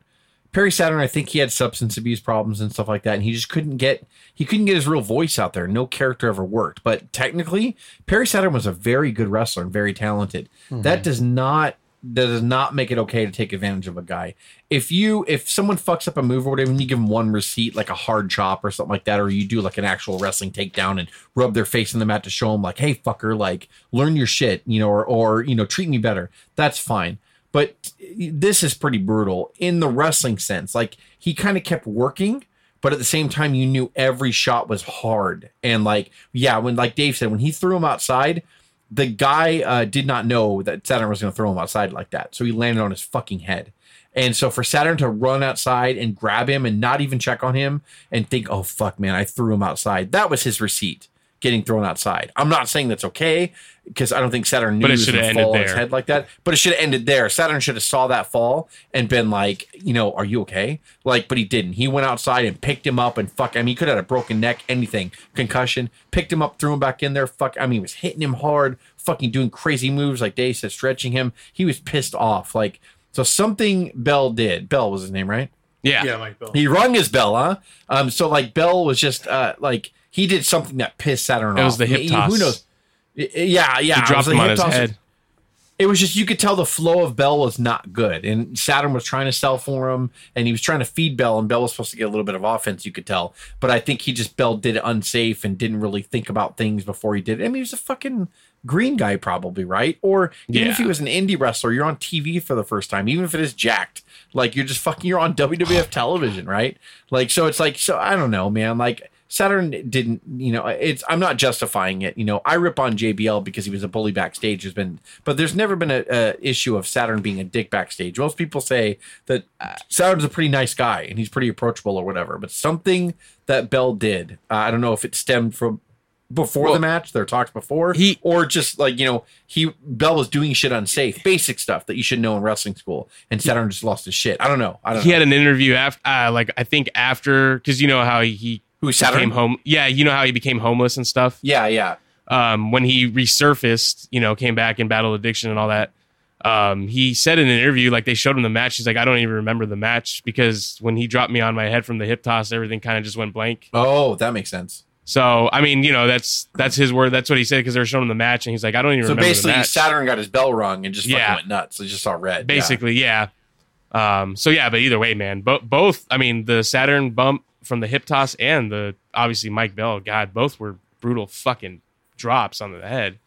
Perry Saturn, I think he had substance abuse problems and stuff like that, and he just couldn't get he couldn't get his real voice out there. No character ever worked. But technically, Perry Saturn was a very good wrestler and very talented. That does not that does not make it okay to take advantage of a guy. If you if someone fucks up a move or whatever, and you give them one receipt like a hard chop or something like that, or you do like an actual wrestling takedown and rub their face in the mat to show them like, hey fucker, like learn your shit, you know, or or you know treat me better. That's fine. But this is pretty brutal in the wrestling sense. Like he kind of kept working, but at the same time, you knew every shot was hard. And like, yeah, when like Dave said, when he threw him outside, the guy uh, did not know that Saturn was going to throw him outside like that. So he landed on his fucking head. And so for Saturn to run outside and grab him and not even check on him and think, oh, fuck, man, I threw him outside. That was his receipt getting thrown outside. I'm not saying that's okay because I don't think Saturn knew But it he was should have gonna ended fall on his there. head like that. But it should have ended there. Saturn should have saw that fall and been like, you know, are you okay? Like, but he didn't. He went outside and picked him up and fuck. I mean, he could have had a broken neck, anything, concussion. Picked him up, threw him back in there. Fuck. I mean, he was hitting him hard, fucking doing crazy moves like Dave said, stretching him. He was pissed off. Like, so something Bell did. Bell was his name, right? Yeah. Yeah, Mike Bell. He rung his bell, huh? Um, so like Bell was just uh like he did something that pissed Saturn It off. was the hip He- toss. Who knows? Yeah, yeah. He it was dropped him on his head. It was just you could tell the flow of Bell was not good, and Saturn was trying to sell for him, and he was trying to feed Bell, and Bell was supposed to get a little bit of offense. You could tell, but I think he just Bell did it unsafe and didn't really think about things before he did. it. I mean, he was a fucking green guy, probably right, or even if he was an indie wrestler, you're on TV for the first time, even if it is jacked. Like you're just fucking, you're on WWF television, right? Like so, it's like so. I don't know, man. Like Saturn didn't, you know, it's. I'm not justifying it. You know, I rip on JBL because he was a bully backstage. Has been, but there's never been a, a issue of Saturn being a dick backstage. Most people say that Saturn's a pretty nice guy and he's pretty approachable or whatever. But something that Bell did, uh, I don't know if it stemmed from before Well, the match, their talks before, he- or just like you know, he Bell was doing shit unsafe, basic stuff that you should know in wrestling school, and Saturn just lost his shit. I don't know. I don't He know. had an interview after, uh, like I think after, because you know how he Who Saturn? became home. Yeah, you know how he became homeless and stuff. Yeah, yeah. Um, when he resurfaced, you know, came back and battled addiction and all that. Um, he said in an interview, like they showed him the match. He's like, I don't even remember the match because when he dropped me on my head from the hip toss, everything kind of just went blank. Oh, that makes sense. So I mean, you know, that's that's his word. That's what he said because they were showing him the match, and he's like, I don't even So remember basically, the match. Saturn got his bell rung and just fucking Yeah. went nuts. He just saw red. Yeah. basically, yeah. Um, so yeah, but either way, man, bo- both. I mean, the Saturn bump from the hip toss and the obviously Mike Bell, God, both were brutal fucking drops on the head.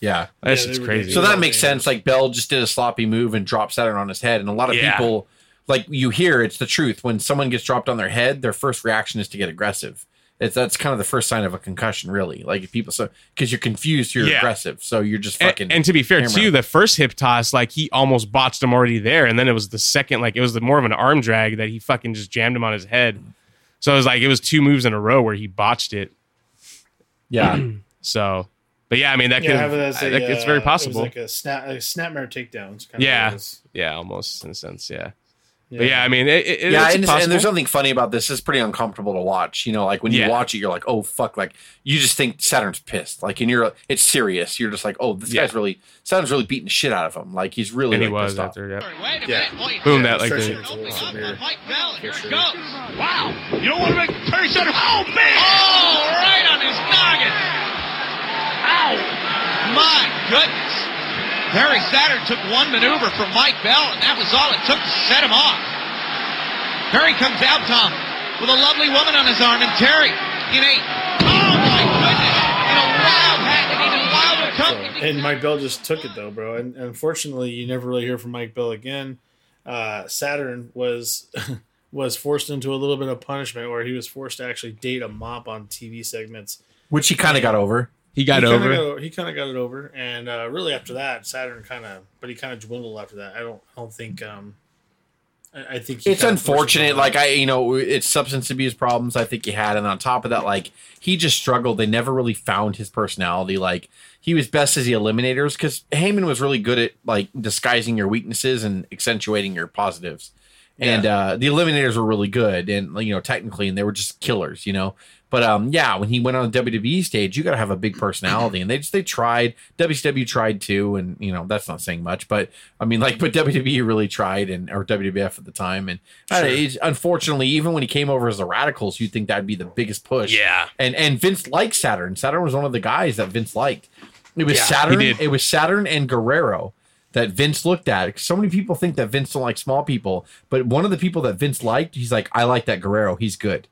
Yeah. That's Yeah, just they crazy. So that Yeah. makes sense. Like Bell just did a sloppy move and dropped Saturn on his head, and a lot of Yeah. people, like you hear, it's the truth. When someone gets dropped on their head, their first reaction is to get aggressive. It's that's kind of the first sign of a concussion, really. Like if people, so because you're confused, you're Yeah. aggressive, so you're just and, fucking. and to be fair hammer. too, the first hip toss, like he almost botched him already there, and then it was the second, like it was the more of an arm drag that he fucking just jammed him on his head. So it was like it was two moves in a row where he botched it. yeah, So, but yeah, I mean that could, Yeah, have it as a, it's uh, very It possible. was like a snap, a snapmare takedown. It's kind of Yeah. what it was. yeah, almost in a sense, yeah. But yeah, I mean, it, it, yeah, it's and, and there's something funny about this. It's pretty uncomfortable to watch. You know, like when you Yeah. watch it, you're like, oh fuck, like you just think Saturn's pissed. Like, and you're, it's serious. You're just like, oh, this Yeah. guy's really Saturn's really beating the shit out of him. Like he's really and he like, was pissed off. after, yeah. Wait Yeah. Boom, that like the, it's a little Opening up severe. by Mike Bell. Here For it sure. goes. Wow. You don't want to make Perry Saturn. Perry Saturn took one maneuver from Mike Bell, and that was all it took to set him off. Perry comes out, Tom, with a lovely woman on his arm, and Terri in a, oh my goodness, in a wild hat, and even wilder company. and Mike Bell just took it though, bro. And, and unfortunately, you never really hear from Mike Bell again. Uh, Saturn was was forced into a little bit of punishment where he was forced to actually date a mop on TV segments. which he kind of got over. He got he kinda over. Got, he kind of got it over, and uh, really after that, Saturn kind of, but he kind of dwindled after that. I don't, I don't think. Um, I, I think he It's unfortunate. Like. I, you know, it's substance abuse problems. I think he had, and on top of that, like he just struggled. They never really found his personality. Like he was best as the eliminators because Heyman was really good at like disguising your weaknesses and accentuating your positives. And uh, the eliminators were really good, and you know, technically, and they were just killers, you know. But um, yeah, when he went on the WWE stage, you got to have a big personality, and they just they tried. WCW tried too, and you know that's not saying much, but I mean, like, but WWE really tried, and or WWF at the time, and know, unfortunately, even when he came over as the Radicals, you'd think that'd be the biggest push. Yeah. and and Vince liked Saturn. Saturn was one of the guys that Vince liked. It was Yeah, Saturn. It was Saturn and Guerrero that Vince looked at. So many people think that Vince don't like small people, but one of the people that Vince liked, he's like, I like that Guerrero. He's good.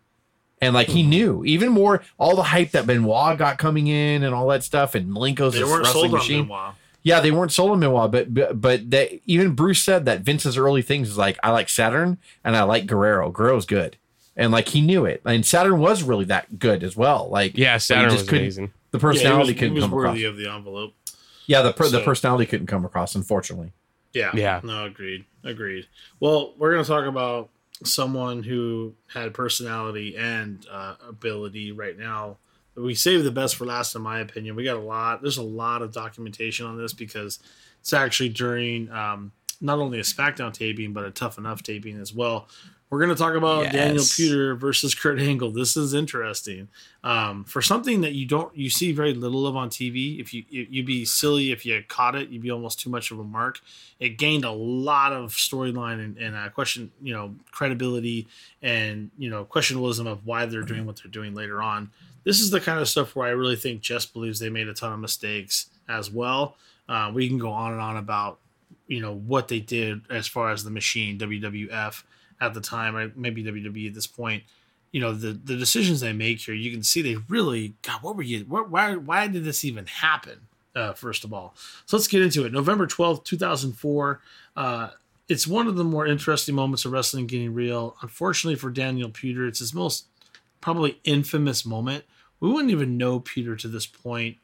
And like Hmm. he knew even more all the hype that Benoit got coming in and all that stuff, and Malenko's they weren't wrestling sold on machine. Benoit. Yeah, they weren't sold on Benoit, but but, but they, even Bruce said that Vince's early things is like I like Saturn and I like Guerrero. Guerrero's good, and like he knew it, and Saturn was really that good as well. Like Yeah, Saturn just was couldn't- amazing. The Yeah, he was, personality couldn't was come across. worthy of the envelope. Yeah, the per, the personality couldn't come across, unfortunately. Yeah. Yeah. No, agreed. Agreed. Well, we're going to talk about someone who had personality and uh, ability right now. We saved the best for last, in my opinion. We got a lot. There's a lot of documentation on this because it's actually during um, not only a SmackDown taping, but a Tough Enough taping as well. We're going to talk about Yes. Daniel Puder versus Kurt Angle. This is interesting um, for something that you don't you see very little of on TV. If you you- you'd be silly if you caught it, you'd be almost too much of a mark. It gained a lot of storyline and, and uh, question you know credibility and you know questionableism of why they're doing what they're doing later on. This is the kind of stuff where I really think Jess believes they made a ton of mistakes as well. Uh, we can go on and on about you know what they did as far as the machine WWF at the time, or maybe WWE at this point. You know the the decisions they make here. You can see they really God. What were you? Why why, why did this even happen? Uh, first of all, so let's get into it. November twelfth, two thousand four. Uh, it's one of the more interesting moments of wrestling getting real. Unfortunately for Daniel Peter, it's his most probably infamous moment. We wouldn't even know Peter to this point.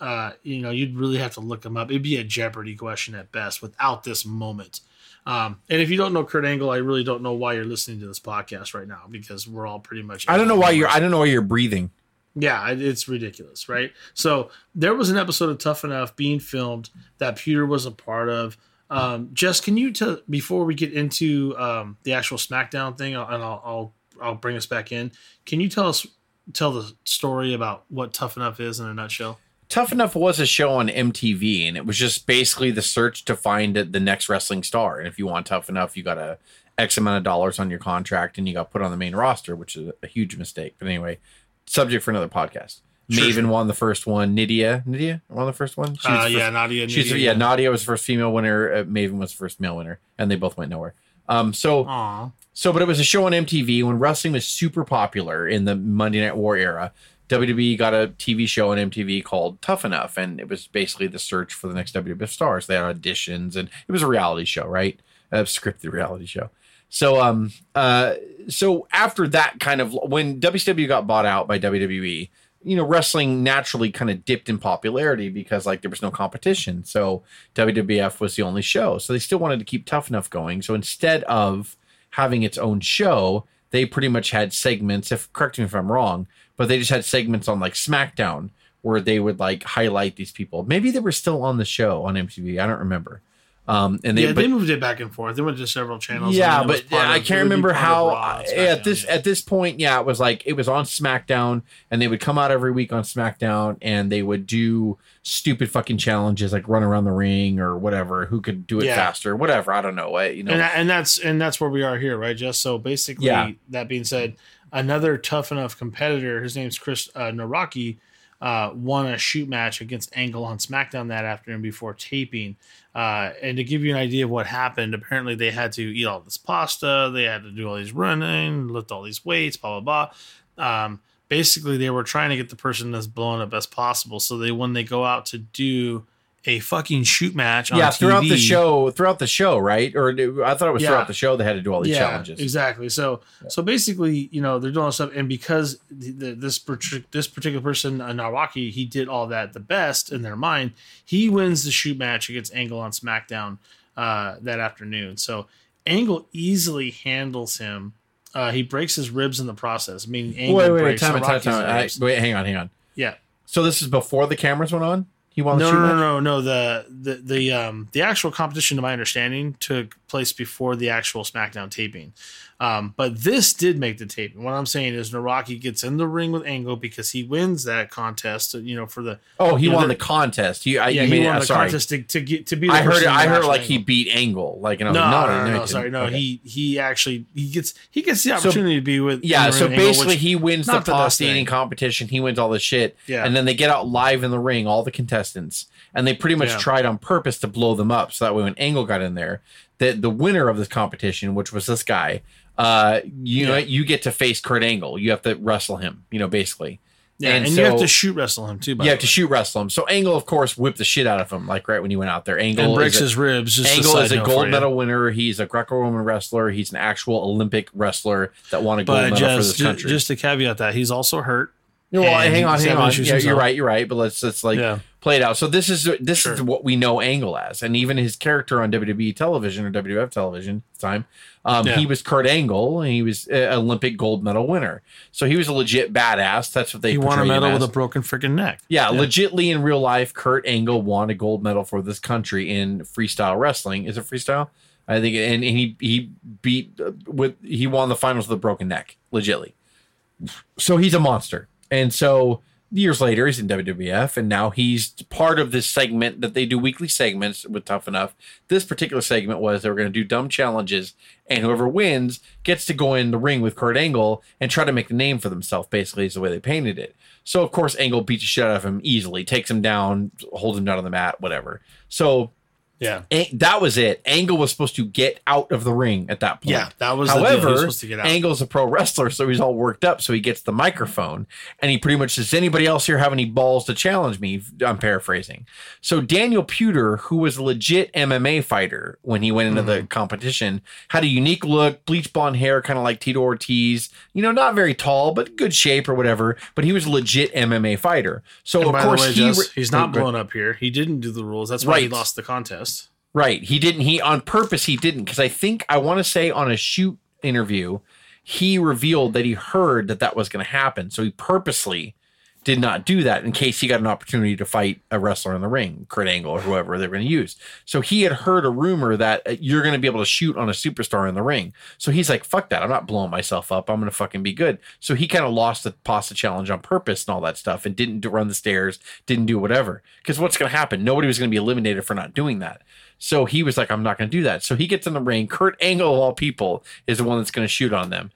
Uh, you know, you'd really have to look him up. It'd be a Jeopardy question at best without this moment. Um, and if you don't know Kurt Angle, I really don't know why you're listening to this podcast right now because we're all pretty much. I don't know why you're. I don't know why you're breathing. Yeah, it's ridiculous, right? So there was an episode of Tough Enough being filmed that Peter was a part of. Um, Jess, can you tell before we get into um, the actual SmackDown thing, and I'll, I'll I'll bring us back in. Can you tell us tell the story about what Tough Enough is in a nutshell? Tough Enough was a show on MTV, and it was just basically the search to find the next wrestling star. And if you want Tough Enough, you got a X amount of dollars on your contract, and you got put on the main roster, which is a huge mistake. But anyway, subject for another podcast. Sure, Maven sure. won the first one. Nidia, Nidia won the first one. She Uh, the yeah, Nadia. She's Nadia, yeah, Nadia was the first female winner. Uh, Maven was the first male winner, and they both went nowhere. Um, so Aw. so, but it was a show on MTV when wrestling was super popular in the Monday Night War era. WWE got a TV show on MTV called Tough Enough, and it was basically the search for the next WWF stars. They had auditions, and it was a reality show, right? A scripted reality show. So, um, uh, so after that kind of when WCW got bought out by WWE, you know, wrestling naturally kind of dipped in popularity because like there was no competition. So WWF was the only show. So they still wanted to keep Tough Enough going. So instead of having its own show, they pretty much had segments. If correct me if I'm wrong, but they just had segments on like SmackDown where they would like highlight these people. Maybe they were still on the show on MTV. I don't remember. Um, and they, yeah, but- they moved it back and forth. They went to several channels. yeah, and then it was but part I can't remember how. Raw at this yeah. at this point, yeah, it was like it was on SmackDown, and they would come out every week on SmackDown, and they would do stupid fucking challenges like run around the ring or whatever. Who could do it Yeah. faster? Whatever. I don't know. What you know. and, and that's and that's where we are here, right? Just so basically, Yeah. that being said, another tough enough competitor, his name's Chris uh, Nawrocki, uh, won a shoot match against Angle on SmackDown that afternoon before taping. Uh, and to give you an idea of what happened, apparently they had to eat all this pasta, they had to do all these running, lift all these weights, blah blah blah. Um, basically, they were trying to get the person as blown up as possible. So they when they go out to do a fucking shoot match on yeah, throughout the show, throughout the show, right? Or I thought it was Yeah. throughout the show they had to do all these challenges. Exactly. So so basically, you know, they're doing all this stuff, and because the, the, this this particular person, uh, Nawrocki, he did all that the best in their mind. He wins the shoot match against Angle on SmackDown uh, that afternoon. So Angle easily handles him. Uh, he breaks his ribs in the process. I mean, Angle Wait, wait, wait, breaks time, time, time. I, wait, hang on, hang on. Yeah. So this is before the cameras went on. He won No, no, no, no, no. The the the um the actual competition, to my understanding, took place before the actual SmackDown taping. Um, but this did make the taping. What I'm saying is, Nawrocki gets in the ring with Angle because he wins that contest. You know, for the Oh, he you know, won the- the contest. You, I, yeah, he mean, won uh, the sorry. contest to, to get to be. The I heard it. I heard like with he beat Angle. Like, and I was No, like, no, no, no, no, sorry, no. Okay. He he actually he gets he gets the So- opportunity to be with. Yeah, so Angle, basically he wins the posse eating competition. He wins all the shit. Yeah. And then they get out live in the ring, all the contestants, and they pretty much Yeah. tried on purpose to blow them up. So that way when Angle got in there, the the winner of this competition, which was this guy, uh, you know, you get to face Kurt Angle. You have to wrestle him, you know, basically. yeah, and, and you have to shoot wrestle him too. By You have to shoot wrestle him. So Angle, of course, whipped the shit out of him, like right when he went out there. Angle and breaks a- his ribs. Just Angle is a gold medal winner. He's a Greco-Roman wrestler. He's an actual Olympic wrestler that won a gold But medal for just this country. just to caveat that, he's also hurt. Yeah, well, and hang on, hang on. Yeah, you're right. You're right. But let's let's like Yeah. play it out. So this is this Sure. is what we know Angle as, and even his character on WWE television or WWF television at the time. Um, Yeah. He was Kurt Angle, and he was an Olympic gold medal winner. So he was a legit badass. That's what they He won a him medal with a broken freaking neck. Yeah, legitly in real life, Kurt Angle won a gold medal for this country in freestyle wrestling. Is it freestyle? I think, and, and he he beat uh, with he won the finals with a broken neck, legitly. So he's a monster, and so years later he's in WWF, and now he's part of this segment that they do weekly segments with Tough Enough. This particular segment was they were going to do dumb challenges, and whoever wins gets to go in the ring with Kurt Angle and try to make a name for themselves. Basically, is the way they painted it. So of course Angle beats the shit out of him easily, takes him down, holds him down on the mat, whatever. So Yeah. That was it. Angle was supposed to get out of the ring at that point. Yeah, that was. However, was supposed to get out. Angle's a pro wrestler, so he's all worked up. So he gets the microphone and he pretty much says, "Does anybody else here have any balls to challenge me?" I'm paraphrasing. So Daniel Puder, who was a legit MMA fighter when he went into Mm-hmm. the competition, had a unique look, bleach blonde hair, kind of like Tito Ortiz. You know, not very tall, but good shape or whatever. But he was a legit MMA fighter. So And of course way, he Jess, he's not blown up here. He didn't do the rules. That's why he lost the contest. Right. He didn't. He on purpose. He didn't because I think I want to say on a shoot interview, he revealed that he heard that that was going to happen. So he purposely did not do that in case he got an opportunity to fight a wrestler in the ring, Kurt Angle or whoever they're going to use. So he had heard a rumor that uh, you're going to be able to shoot on a superstar in the ring. So he's like, "Fuck that! I'm not blowing myself up. I'm going to fucking be good." So he kind of lost the pasta challenge on purpose and all that stuff, and didn't run the stairs, didn't do whatever. Because what's going to happen? Nobody was going to be eliminated for not doing that. So he was like, I'm not going to do that. So he gets in the ring. Kurt Angle, of all people, is the one that's going to shoot on them.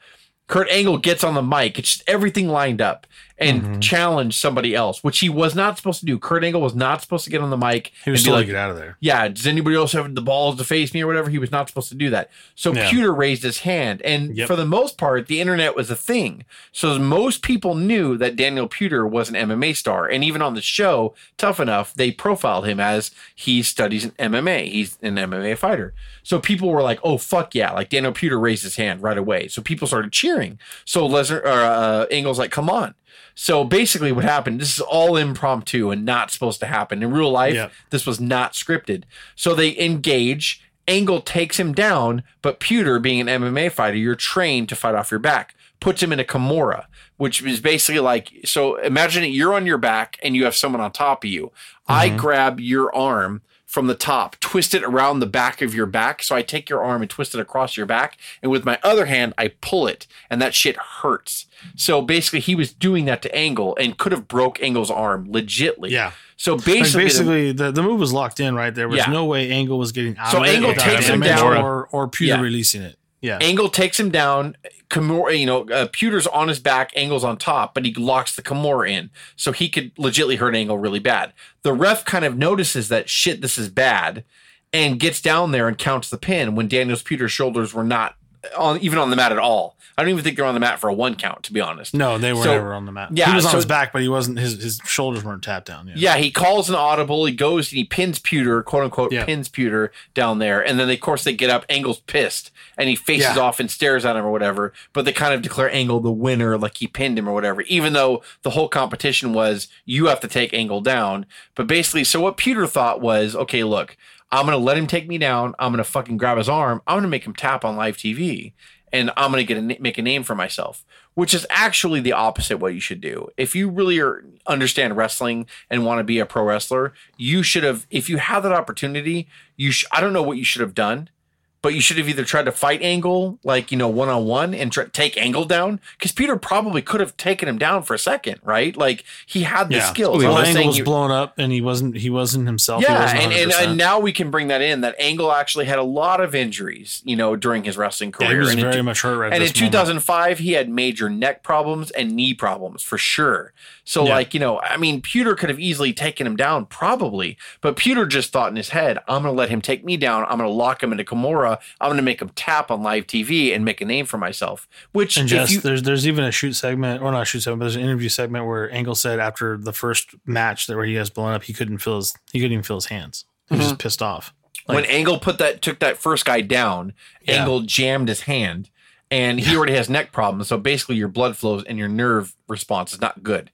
Kurt Angle gets on the mic. It's just everything lined up and Mm-hmm. challenge somebody else, which he was not supposed to do. Kurt Angle was not supposed to get on the mic. He was and be like, get out of there. yeah, does anybody else have the balls to face me or whatever? He was not supposed to do that. So Yeah. Puder raised his hand. And Yep. for the most part, the internet was a thing. So most people knew that Daniel Puder was an MMA star. And even on the show, Tough Enough, they profiled him as he studies MMA. He's an MMA fighter. So people were like, oh, fuck yeah. Like Daniel Puder raised his hand right away. So people started cheering. So Lesnar, or, uh, Angle's like, come on. So basically, what happened? This is all impromptu and not supposed to happen in real life. Yep. This was not scripted. So they engage. Angle takes him down, but Puder, being an MMA fighter, you're trained to fight off your back. Puts him in a Kimura, which is basically like so. Imagine it, you're on your back and you have someone on top of you. I mm-hmm. grab your arm from the top, twist it around the back of your back. So I take your arm and twist it across your back, and with my other hand, I pull it, and that shit hurts. So basically, he was doing that to Angle and could have broke Angle's arm legitly. Yeah. So Like basically, basically, the, the move was locked in right there. Was Yeah. no way Angle was getting out So of it. Angle takes him down. or or Puder Yeah. releasing it. Yeah, Angle takes him down. Kimura, you know, uh, Puder's on his back, Angle's on top, but he locks the Kimura in, so he could legitly hurt Angle really bad. The ref kind of notices that shit, this is bad, and gets down there and counts the pin when Daniel's Puder's shoulders were not on even on the mat at all. I don't even think they're on the mat for a one count, to be honest. No, they were So- never on the mat. Yeah, he was on so- his back, but he wasn't. His his shoulders weren't tapped down. Yeah, Yeah, he calls an audible. He goes and he pins Puder, quote unquote, Yeah. pins Puder down there. And then, they, of course, they get up. Angle's pissed and he faces Yeah. off and stares at him or whatever. But they kind of declare Angle the winner, like he pinned him or whatever, even though the whole competition was you have to take Angle down. But basically, so what Puder thought was okay, look, I'm going to let him take me down. I'm going to fucking grab his arm. I'm going to make him tap on live TV. And I'm going to get a, make a name for myself, which is actually the opposite what you should do. If you really are understand wrestling and want to be a pro wrestler, you should have. If you have that opportunity, you. Sh- I don't know what you should have done, but you should have either tried to fight Angle, like you know, one on one, and try- take Angle down, because Peter probably could have taken him down for a second, right? Like he had the yeah. skills. Well, Angle was he- blown up, and he wasn't. He wasn't himself. he yeah, wasn't and, and, and now we can bring that in that Angle actually had a lot of injuries, you know, during his wrestling Yeah, career. he was and in very two- much hurt right. and in this moment. 2005, he had major neck problems and knee problems for sure. So, Yeah. like, you know, I mean, Peter could have easily taken him down, probably, but Peter just thought in his head, I'm going to let him take me down. I'm going to lock him into Kimura. I'm going to make him tap on live TV and make a name for myself. Which, And you, there's there's even a shoot segment, or not a shoot segment, but there's an interview segment where Angle said after the first match that where he has blown up, he couldn't feel his he couldn't even feel his hands. He was Mm-hmm. just pissed off. when Like- Angle put that took that first guy down, Yeah. Angle jammed his hand, and he already has neck problems. So basically, your blood flows and your nerve response is not good.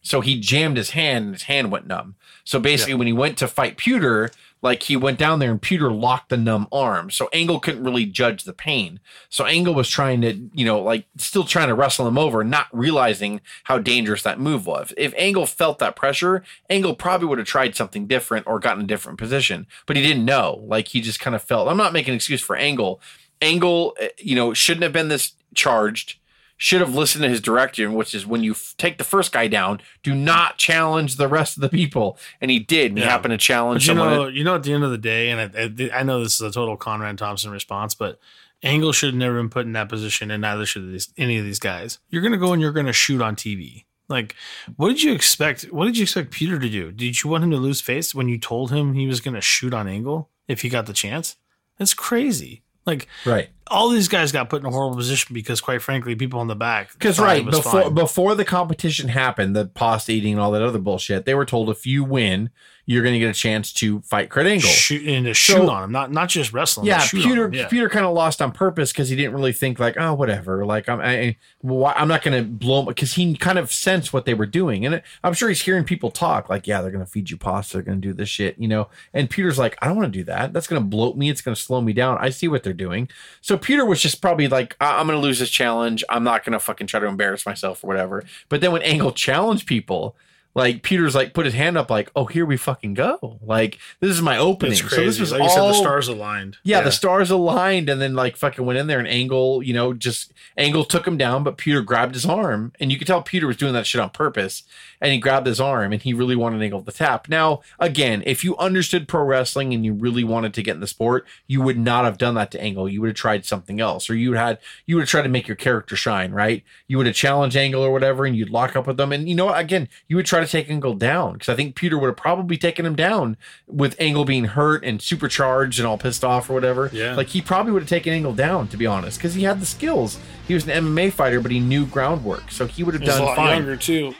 So he jammed his hand, and his hand went numb. So basically, when he went to fight Puder, like he went down there and Peter locked the numb arm. So Angle couldn't really judge the pain. So Angle was trying to, you know, like still trying to wrestle him over, not realizing how dangerous that move was. If Angle felt that pressure, Angle probably would have tried something different or gotten a different position, but he didn't know. Like he just kind of felt. I'm not making an excuse for Angle. Angle, eh, you know, shouldn't have been this charged. Should have listened to his direction, which is when you f- take the first guy down, do not challenge the rest of the people. And he did. And he happened to challenge But you someone. know, you know, at the end of the day, and I, I, I know this is a total Conrad Thompson response, but Angle should have never been put in that position, and neither should these, any of these guys. You're going to go and you're going to shoot on TV. Like, what did you expect? What did you expect Peter to do? Did you want him to lose face when you told him he was going to shoot on Angle if he got the chance? That's crazy. Like, right. all these guys got put in a horrible position because, quite frankly, people on the back. Because right before fine. before the competition happened, the pasta eating and all that other bullshit, they were told if you win, you're going to get a chance to fight Kurt Angle. shoot and to shoot So- on him, not not just wrestling. yeah, but shoot on Peter. Yeah. Peter kind of lost on purpose because he didn't really think like, oh, whatever. Like I'm I, why, I'm not going to blow him because he kind of sensed what they were doing, and it, I'm sure he's hearing people talk like, yeah, they're going to feed you pasta, they're going to do this shit, you know. And Peter's like, I don't want to do that. That's going to bloat me. It's going to slow me down. I see what they're doing. So Peter was just probably like, I- I'm going to lose this challenge. I'm not going to fucking try to embarrass myself or whatever. But then when Angle challenged people. Like Peter's like put his hand up like oh here we fucking go like this is my opening so this was like all you said, the stars aligned. yeah, the stars aligned and then like fucking went in there and Angle, you know, just Angle took him down, but Peter grabbed his arm. And you could tell Peter was doing that shit on purpose. And he grabbed his arm and he really wanted Angle to tap. Now, again, if you understood pro wrestling and you really wanted to get in the sport, you would not have done that to Angle. You would have tried something else. Or you would had you would have tried to make your character shine, right? You would have challenged Angle or whatever, and you'd lock up with them. And you know? Again, you would try to take Angle down. Because I think Peter would have probably taken him down with Angle being hurt and supercharged and all pissed off or whatever. Yeah. Like he probably would have taken Angle down, to be honest, because he had the skills. He was an MMA fighter, but he knew groundwork, so he would have He's a done lot fine. younger too.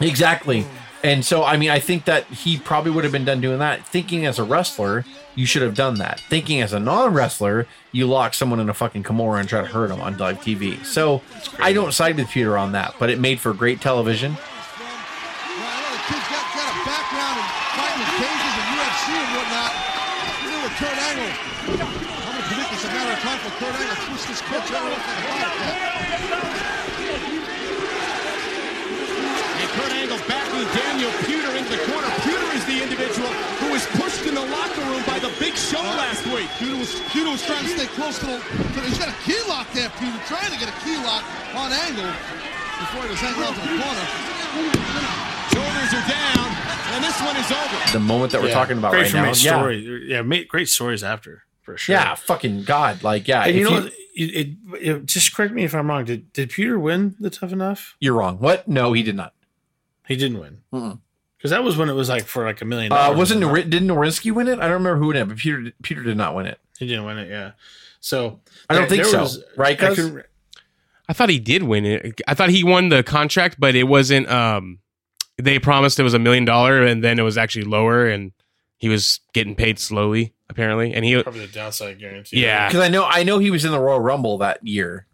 Exactly. And so, I mean, I think that he probably would have been done doing that. Thinking as a wrestler, you should have done that. Thinking as a non wrestler, you lock someone in a fucking Kimura and try to hurt him on live TV. So I don't side with Peter on that, but it made for great television. Well, I know the kid's got, got a background in fighting in cages and UFC and whatnot. You know with Kurt Angle. I'm going to predict it's a matter of time for Kurt Angle to twist this kid turn off that. And Kurt Angle backing Daniel Puder into the corner. Puder is the individual who was pushed in the locker room by the Big Show last week. Puder was, Puder was trying to stay close to the, to the- He's got a key lock there, Puder. Trying to get a key lock on Angle before he was hanging out to the corner. Shoulders are down, and this one is over. The moment that we're Yeah. talking about great right for now. me Yeah. story. Yeah, made great stories after for sure. Yeah, fucking God. Like, yeah. and you know, what? it, it, it- just correct me if I'm wrong. Did did Peter win the Tough Enough? you're wrong. What? No, he did not. He didn't win because that was when it was like for like a million. Uh, dollars. wasn't Nor- didn't Norinsky win it? I don't remember who won it, but Peter Peter did not win it. He didn't win it. Yeah. So I don't think there so. Right, I Cuz? I thought he did win it. I thought he won the contract, but it wasn't. Um, they promised it was a million dollar, and then it was actually lower, and he was getting paid slowly apparently. And he, probably the downside guarantee. yeah, Because I know I know he was in the Royal Rumble that year,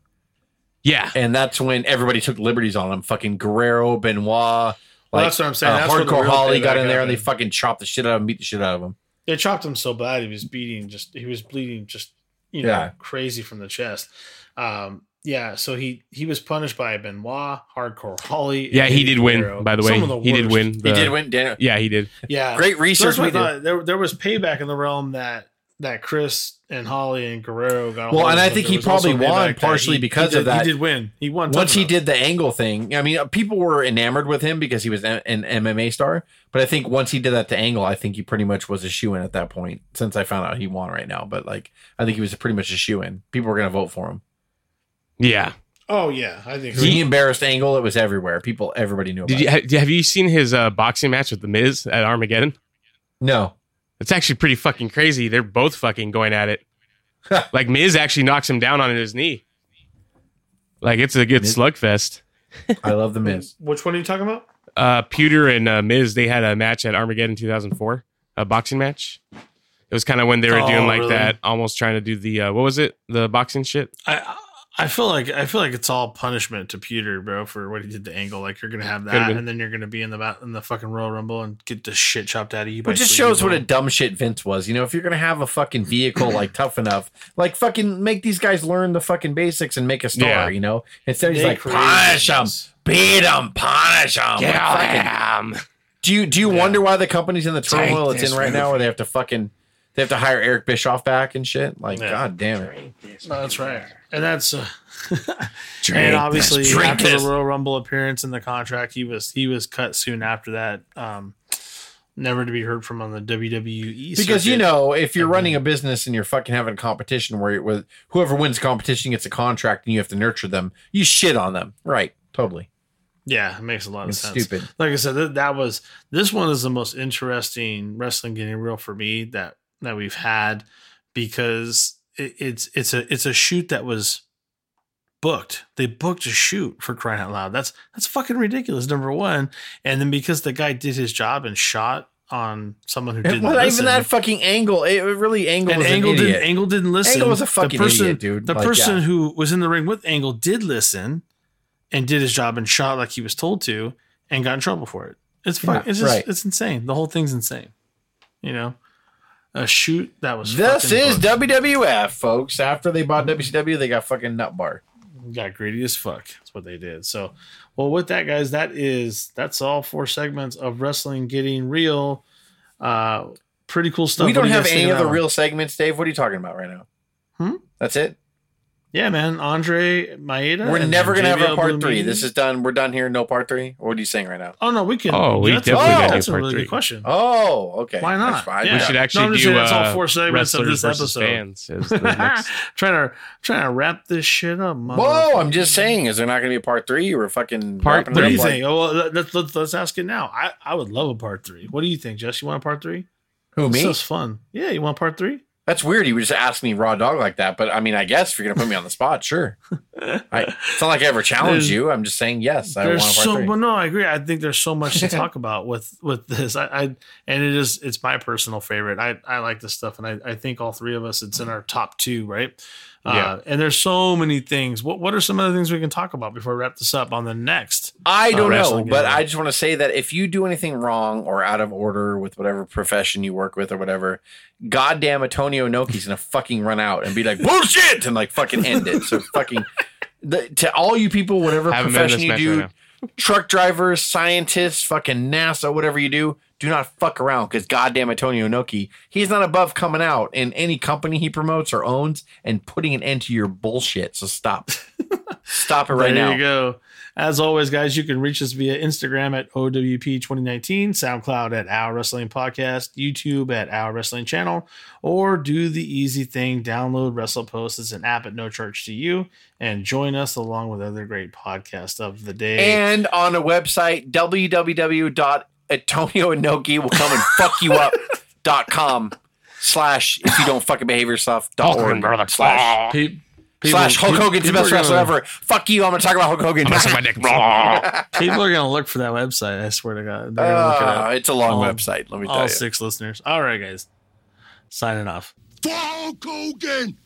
yeah, and that's when everybody took liberties on him. Fucking Guerrero, Benoit. Well, that's what I'm saying. uh, That's where the Hardcore Holly got in there and they fucking chopped the shit out of him, beat the shit out of him. They chopped him so bad he was bleeding. Just he was bleeding. Just you know, Yeah. crazy from the chest. Um, yeah. So he he was punished by Benoit, Hardcore Holly. and yeah. He Eddie did win. By the Some way, of the he did worst. win. he did win. Dan- Yeah, he did. Yeah. Great research that's what we did. thought. There, there was payback in the realm that that Chris and Holly and Guerrero got. a Well, and I think he probably won partially he- because he of that. He did win. He won. Once he did the angle thing, I mean, uh, people were enamored with him because he was an, an MMA star. But I think once he did that to angle, I think he pretty much was a shoe in at that point. Since I found out he won right now, but like, I think he was pretty much a shoe in. People were gonna vote for him. Yeah. Oh yeah, I think. He, embarrassed angle. It was everywhere. People, everybody knew. About Did you it. have you seen his uh, boxing match with the Miz at Armageddon? No. It's actually pretty fucking crazy. They're both fucking going at it. like Miz actually knocks him down on his knee. Like it's a good Miz- slugfest. I love the Miz. Which one are you talking about? Uh, Puder and uh, Miz they had a match at Armageddon 2004, a boxing match. It was kind of when they were Oh, doing like really? that, almost trying to do the uh, what was it, the boxing shit. I I feel like I feel like it's all punishment to Peter, bro, for what he did to Angle. Like you're gonna have that, and then you're gonna be in the in the fucking Royal Rumble and get the shit chopped out of you. by But it just Sleepy shows what a dumb shit Vince was. You know, if you're gonna have a fucking vehicle like tough enough, like fucking make these guys learn the fucking basics and make a star. Yeah. You know, instead he's They like punish them, beat them, punish them. yeah Do you do you wonder why the company's in the turmoil it's in right now, where they have to fucking they have to hire Eric Bischoff back and shit? Like, Yeah. god damn it. No, that's right, and that's uh, Drink and obviously drink after this. the Royal Rumble appearance in the contract, he was he was cut soon after that. Um, never to be heard from on the WWE Because you know, if you're running a business and you're fucking having a competition where where whoever wins the competition gets a contract and you have to nurture them, you shit on them. Right. Totally. Yeah, it makes a lot of sense. stupid. Like I said, that, that was this one is the most interesting wrestling getting real for me that that we've had because it, it's it's a it's a shoot that was booked. They booked a shoot for crying out loud. That's that's fucking ridiculous. Number one, and then because the guy did his job and shot on someone who didn't listen, even that fucking angle. It really angle and Angle an didn't. Angle didn't listen. Angle was a fucking the person, idiot, dude. The Like, person yeah. who was in the ring with Angle did listen and did his job and shot like he was told to and got in trouble for it. It's fuck, Yeah, it's just right. it's insane. The whole thing's insane. You know, a shoot that was This is. WWF, folks. After they bought WCW, they got fucking nut bar. got greedy as fuck. That's what they did. So, well, with that, guys, that is that's all four segments of wrestling getting real. Uh, pretty cool stuff. we don't do have any other real segments, Dave. What are you talking about right now? Hmm? That's it. Yeah, man, Andre Maeda. We're never gonna have JBL our part Blue three. This is done. We're done here. No part three. What are you saying right now? Oh no, we can. Oh, we that's definitely a, gotta do that's a part really three. good question. Oh, okay. Why not? That's fine. Yeah. We should No, actually I'm just do saying it's all uh, four segments of this episode. fans. as the next- trying to trying to wrap this shit up. Whoa! I'm just saying. Is there not going to be a part three? Or fucking Part wrapping What do you like- think? Oh, well, let's, let's let's ask it now. I I would love a part three. What do you think, Jess? You want a part three? Who me? So it's fun. Yeah, you want part three? That's weird. You would just ask me raw dog like that. But I mean, I guess if you're gonna put me on the spot, sure. I, it's not like I ever challenged you. I'm just saying yes. I want there's part so well, no, I agree. I think there's so much to talk about with with this. I, I and it is it's my personal favorite. I I like this stuff, and I I think all three of us it's in our top two, right? Yeah. Uh, and there's so many things. What what are some other things we can talk about before we wrap this up on the next? I uh, don't know, but game. I just want to say that if you do anything wrong or out of order with whatever profession you work with or whatever, goddamn Antonio Inoki's gonna fucking run out and be like bullshit and like fucking end it. So fucking the, to all you people, whatever Have him in profession you do, right truck drivers, scientists, fucking NASA, whatever you do, do not fuck around because goddamn Antonio Inoki, he's not above coming out in any company he promotes or owns and putting an end to your bullshit. So stop, stop it right there now. There you go. As always, guys, you can reach us via Instagram at OWP2019, SoundCloud at Our Wrestling Podcast, YouTube at Our Wrestling Channel, or do the easy thing download WrestlePost. It's an app at no charge to you, and join us along with other great podcasts of the day. and on a website www.antonioinoki will come and fuck you up dot com slash if you don't fucking behave yourself dot org slash Pe- people- slash Hulk pe- Hogan's the people best are wrestler gonna- ever. Fuck you. I'm gonna talk about Hulk Hogan. Messing my dick. People are gonna look for that website. I swear to God, they're gonna look it Uh, up. it's a long All- website. Let me tell All you. six listeners. All right, guys, signing off. For Hulk Hogan,